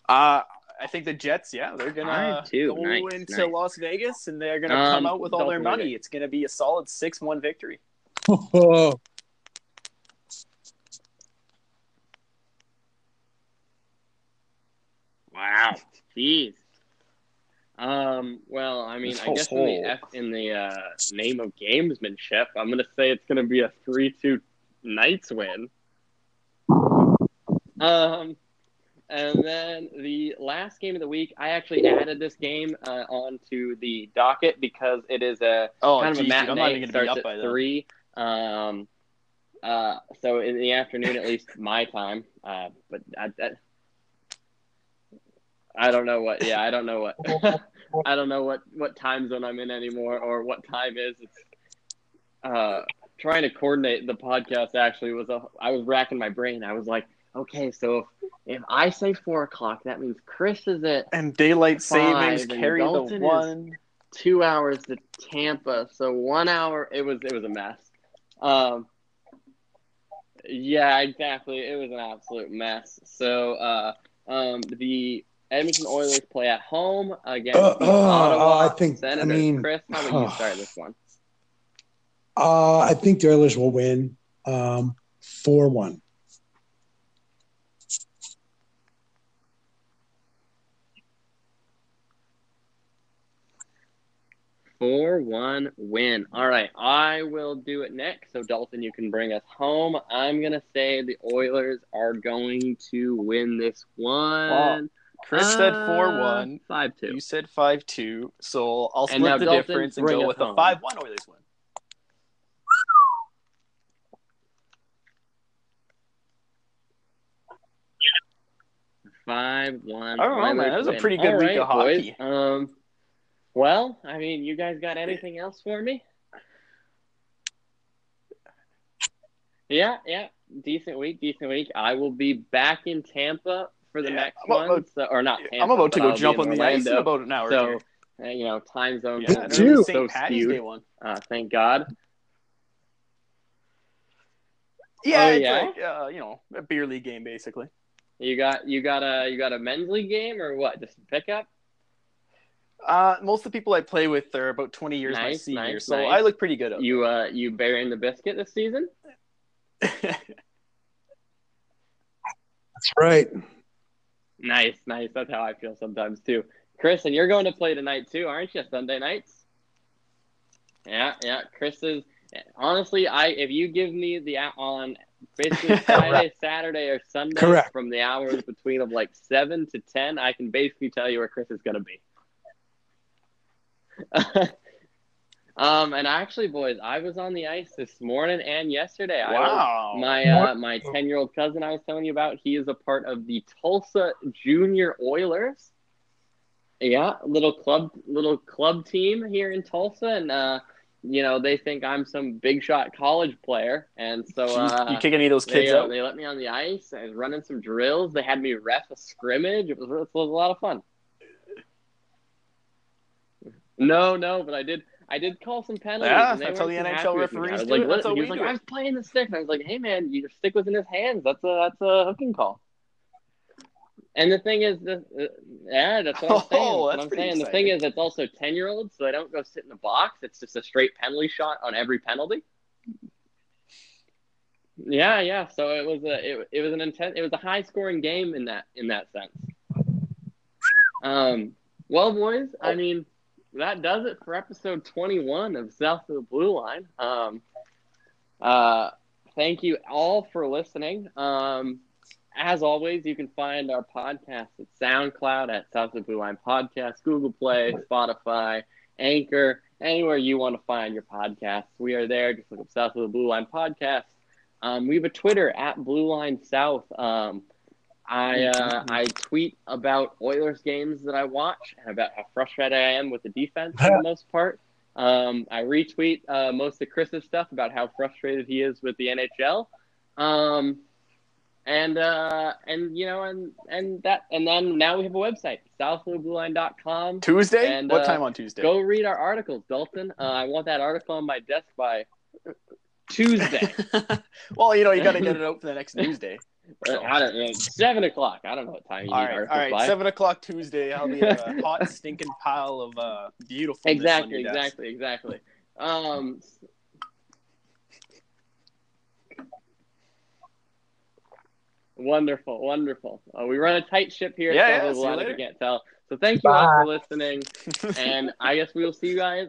Speaker 3: Uh I think the Jets, yeah, they're gonna go
Speaker 1: Nice,
Speaker 3: into
Speaker 1: nice.
Speaker 3: Las Vegas and they're gonna
Speaker 1: Um,
Speaker 3: come out with all their money.
Speaker 1: okay.
Speaker 3: It's gonna be a solid six-one victory.
Speaker 2: Oh,
Speaker 1: Wow. Jeez. Um, well, I mean, I guess in the F, in the uh, name of gamesmanship, I'm gonna say it's gonna be a three-two Knights win. Um, and then the last game of the week, I actually added this game uh, onto the docket because it is a
Speaker 3: Oh,
Speaker 1: kind of a
Speaker 3: geez, dude, I'm not
Speaker 1: matinee. It starts at three. Um, uh, so in the afternoon, at least my time. Uh, but I, I, I don't know what. Yeah, I don't know what. I don't know what what time zone I'm in anymore, or what time is. It's uh, trying to coordinate the podcast. Actually, was a. I was racking my brain. I was like, okay, so if, if I say four o'clock, that means Chris is at
Speaker 3: And daylight savings
Speaker 1: Five, and
Speaker 3: carry the one.
Speaker 1: two hours to Tampa, so one hour. It was it was a mess. Um, yeah, exactly. It was an absolute mess. So uh, um, the Edmonton Oilers play at home against
Speaker 2: Uh,
Speaker 1: the
Speaker 2: uh,
Speaker 1: Ottawa
Speaker 2: I think- I mean,
Speaker 1: Chris, how about you start this one?
Speaker 2: uh, I think the Oilers will win um, four one.
Speaker 1: Four one win. All right, I will do it next. So Dalton, you can bring us home. I'm gonna say the Oilers are going to win this one.
Speaker 3: Chris said four one.
Speaker 1: Five two.
Speaker 3: You said five two. So I'll split the
Speaker 1: Dalton,
Speaker 3: difference and go with a five one Oilers win.
Speaker 1: Five one.
Speaker 3: I don't know, man. That was a pretty good week of hockey.
Speaker 1: Um, well, I mean, you guys got anything else for me? Yeah, yeah. Decent week, decent week. I will be back in Tampa for the
Speaker 3: Yeah,
Speaker 1: next
Speaker 3: I'm about-
Speaker 1: one, so, or not. Tampa,
Speaker 3: I'm about to go
Speaker 1: I'll
Speaker 3: jump on the ice in about an hour.
Speaker 1: So,
Speaker 3: here.
Speaker 1: uh, you know, time zones
Speaker 3: yeah,
Speaker 1: are
Speaker 2: too.
Speaker 1: so
Speaker 3: St. Patty's Day
Speaker 1: skewed.
Speaker 3: one.
Speaker 1: Uh, thank God.
Speaker 3: Yeah,
Speaker 1: Oh,
Speaker 3: it's
Speaker 1: yeah?
Speaker 3: like uh, you know a beer league game basically.
Speaker 1: You got you got a you got a men's league game or what? Just pickup?
Speaker 3: Uh, most of the people I play with are about 20 years my senior,
Speaker 1: nice,
Speaker 3: so
Speaker 1: nice.
Speaker 3: I look pretty good.
Speaker 1: You uh you burying the biscuit this season?
Speaker 2: That's right.
Speaker 1: Nice, nice. That's how I feel sometimes too. Chris, and you're going to play tonight too, aren't you? Sunday nights. Yeah, yeah. Chris is honestly. I if you give me the on basically Friday, Saturday, or Sunday
Speaker 2: Correct.
Speaker 1: from the hours between of like seven to ten, I can basically tell you where Chris is going to be. um, and actually, boys, I was on the ice this morning and yesterday. I was
Speaker 3: wow.
Speaker 1: my uh, my ten year old cousin I was telling you about, he is a part of the Tulsa Junior Oilers. Yeah, little club little club team here in Tulsa, and uh, you know they think I'm some big shot college player, and so
Speaker 3: you,
Speaker 1: uh,
Speaker 3: you kick any of those kids
Speaker 1: uh,
Speaker 3: out?
Speaker 1: they let me on the ice. I was running some drills. They had me ref a scrimmage. It was it was a lot of fun. No, no, but I did. I did call some penalties.
Speaker 3: Yeah, that's how the NHL
Speaker 1: happy with me.
Speaker 3: referees
Speaker 1: I was
Speaker 3: do
Speaker 1: like,
Speaker 3: it. That's how
Speaker 1: he was like,
Speaker 3: do.
Speaker 1: I was playing the stick. And I was like, hey man, your stick was in his hands. That's a that's a hooking call. And the thing is, the, uh, yeah, that's what I'm saying.
Speaker 3: Oh,
Speaker 1: That's
Speaker 3: that's
Speaker 1: what I'm saying. The thing is, it's also ten year olds, so they don't go sit in the box. It's just a straight penalty shot on every penalty. Yeah, yeah. So it was a it, it was an intense it was a high scoring game in that in that sense. Um, well, boys, I mean that does it for episode twenty one of South of the Blue Line. Um, uh, thank you all for listening. Um, as always, you can find our podcast at SoundCloud at South of the Blue Line Podcast, Google Play, Spotify, Anchor, anywhere you want to find your podcasts. We are there. Just look up South of the Blue Line Podcast. Um, we have a Twitter at Blue Line South. Um, I uh, I tweet about Oilers games that I watch and about how frustrated I am with the defense for the most part. Um, I retweet uh, most of Chris's stuff about how frustrated he is with the NHL. Um, and uh, and you know and and that and then now we have a website southblueline.com.
Speaker 3: Tuesday?
Speaker 1: And,
Speaker 3: what
Speaker 1: uh,
Speaker 3: time on Tuesday?
Speaker 1: Go read our articles, Dalton. Uh, I want that article on my desk by Tuesday.
Speaker 3: well, you know, you got to get it out for the next Tuesday.
Speaker 1: I don't know. Seven o'clock. I don't know what time you
Speaker 3: All
Speaker 1: need.
Speaker 3: Right, all right,
Speaker 1: by.
Speaker 3: Seven o'clock Tuesday. I'll be a hot, stinking pile of uh, beautiful.
Speaker 1: Exactly, exactly, exactly. Um, wonderful, wonderful. Uh, we run a tight ship here.
Speaker 3: Yeah,
Speaker 1: so
Speaker 3: yeah,
Speaker 1: a
Speaker 3: see you
Speaker 1: lot if you can't tell. So thank you all for listening, and I guess we will see you guys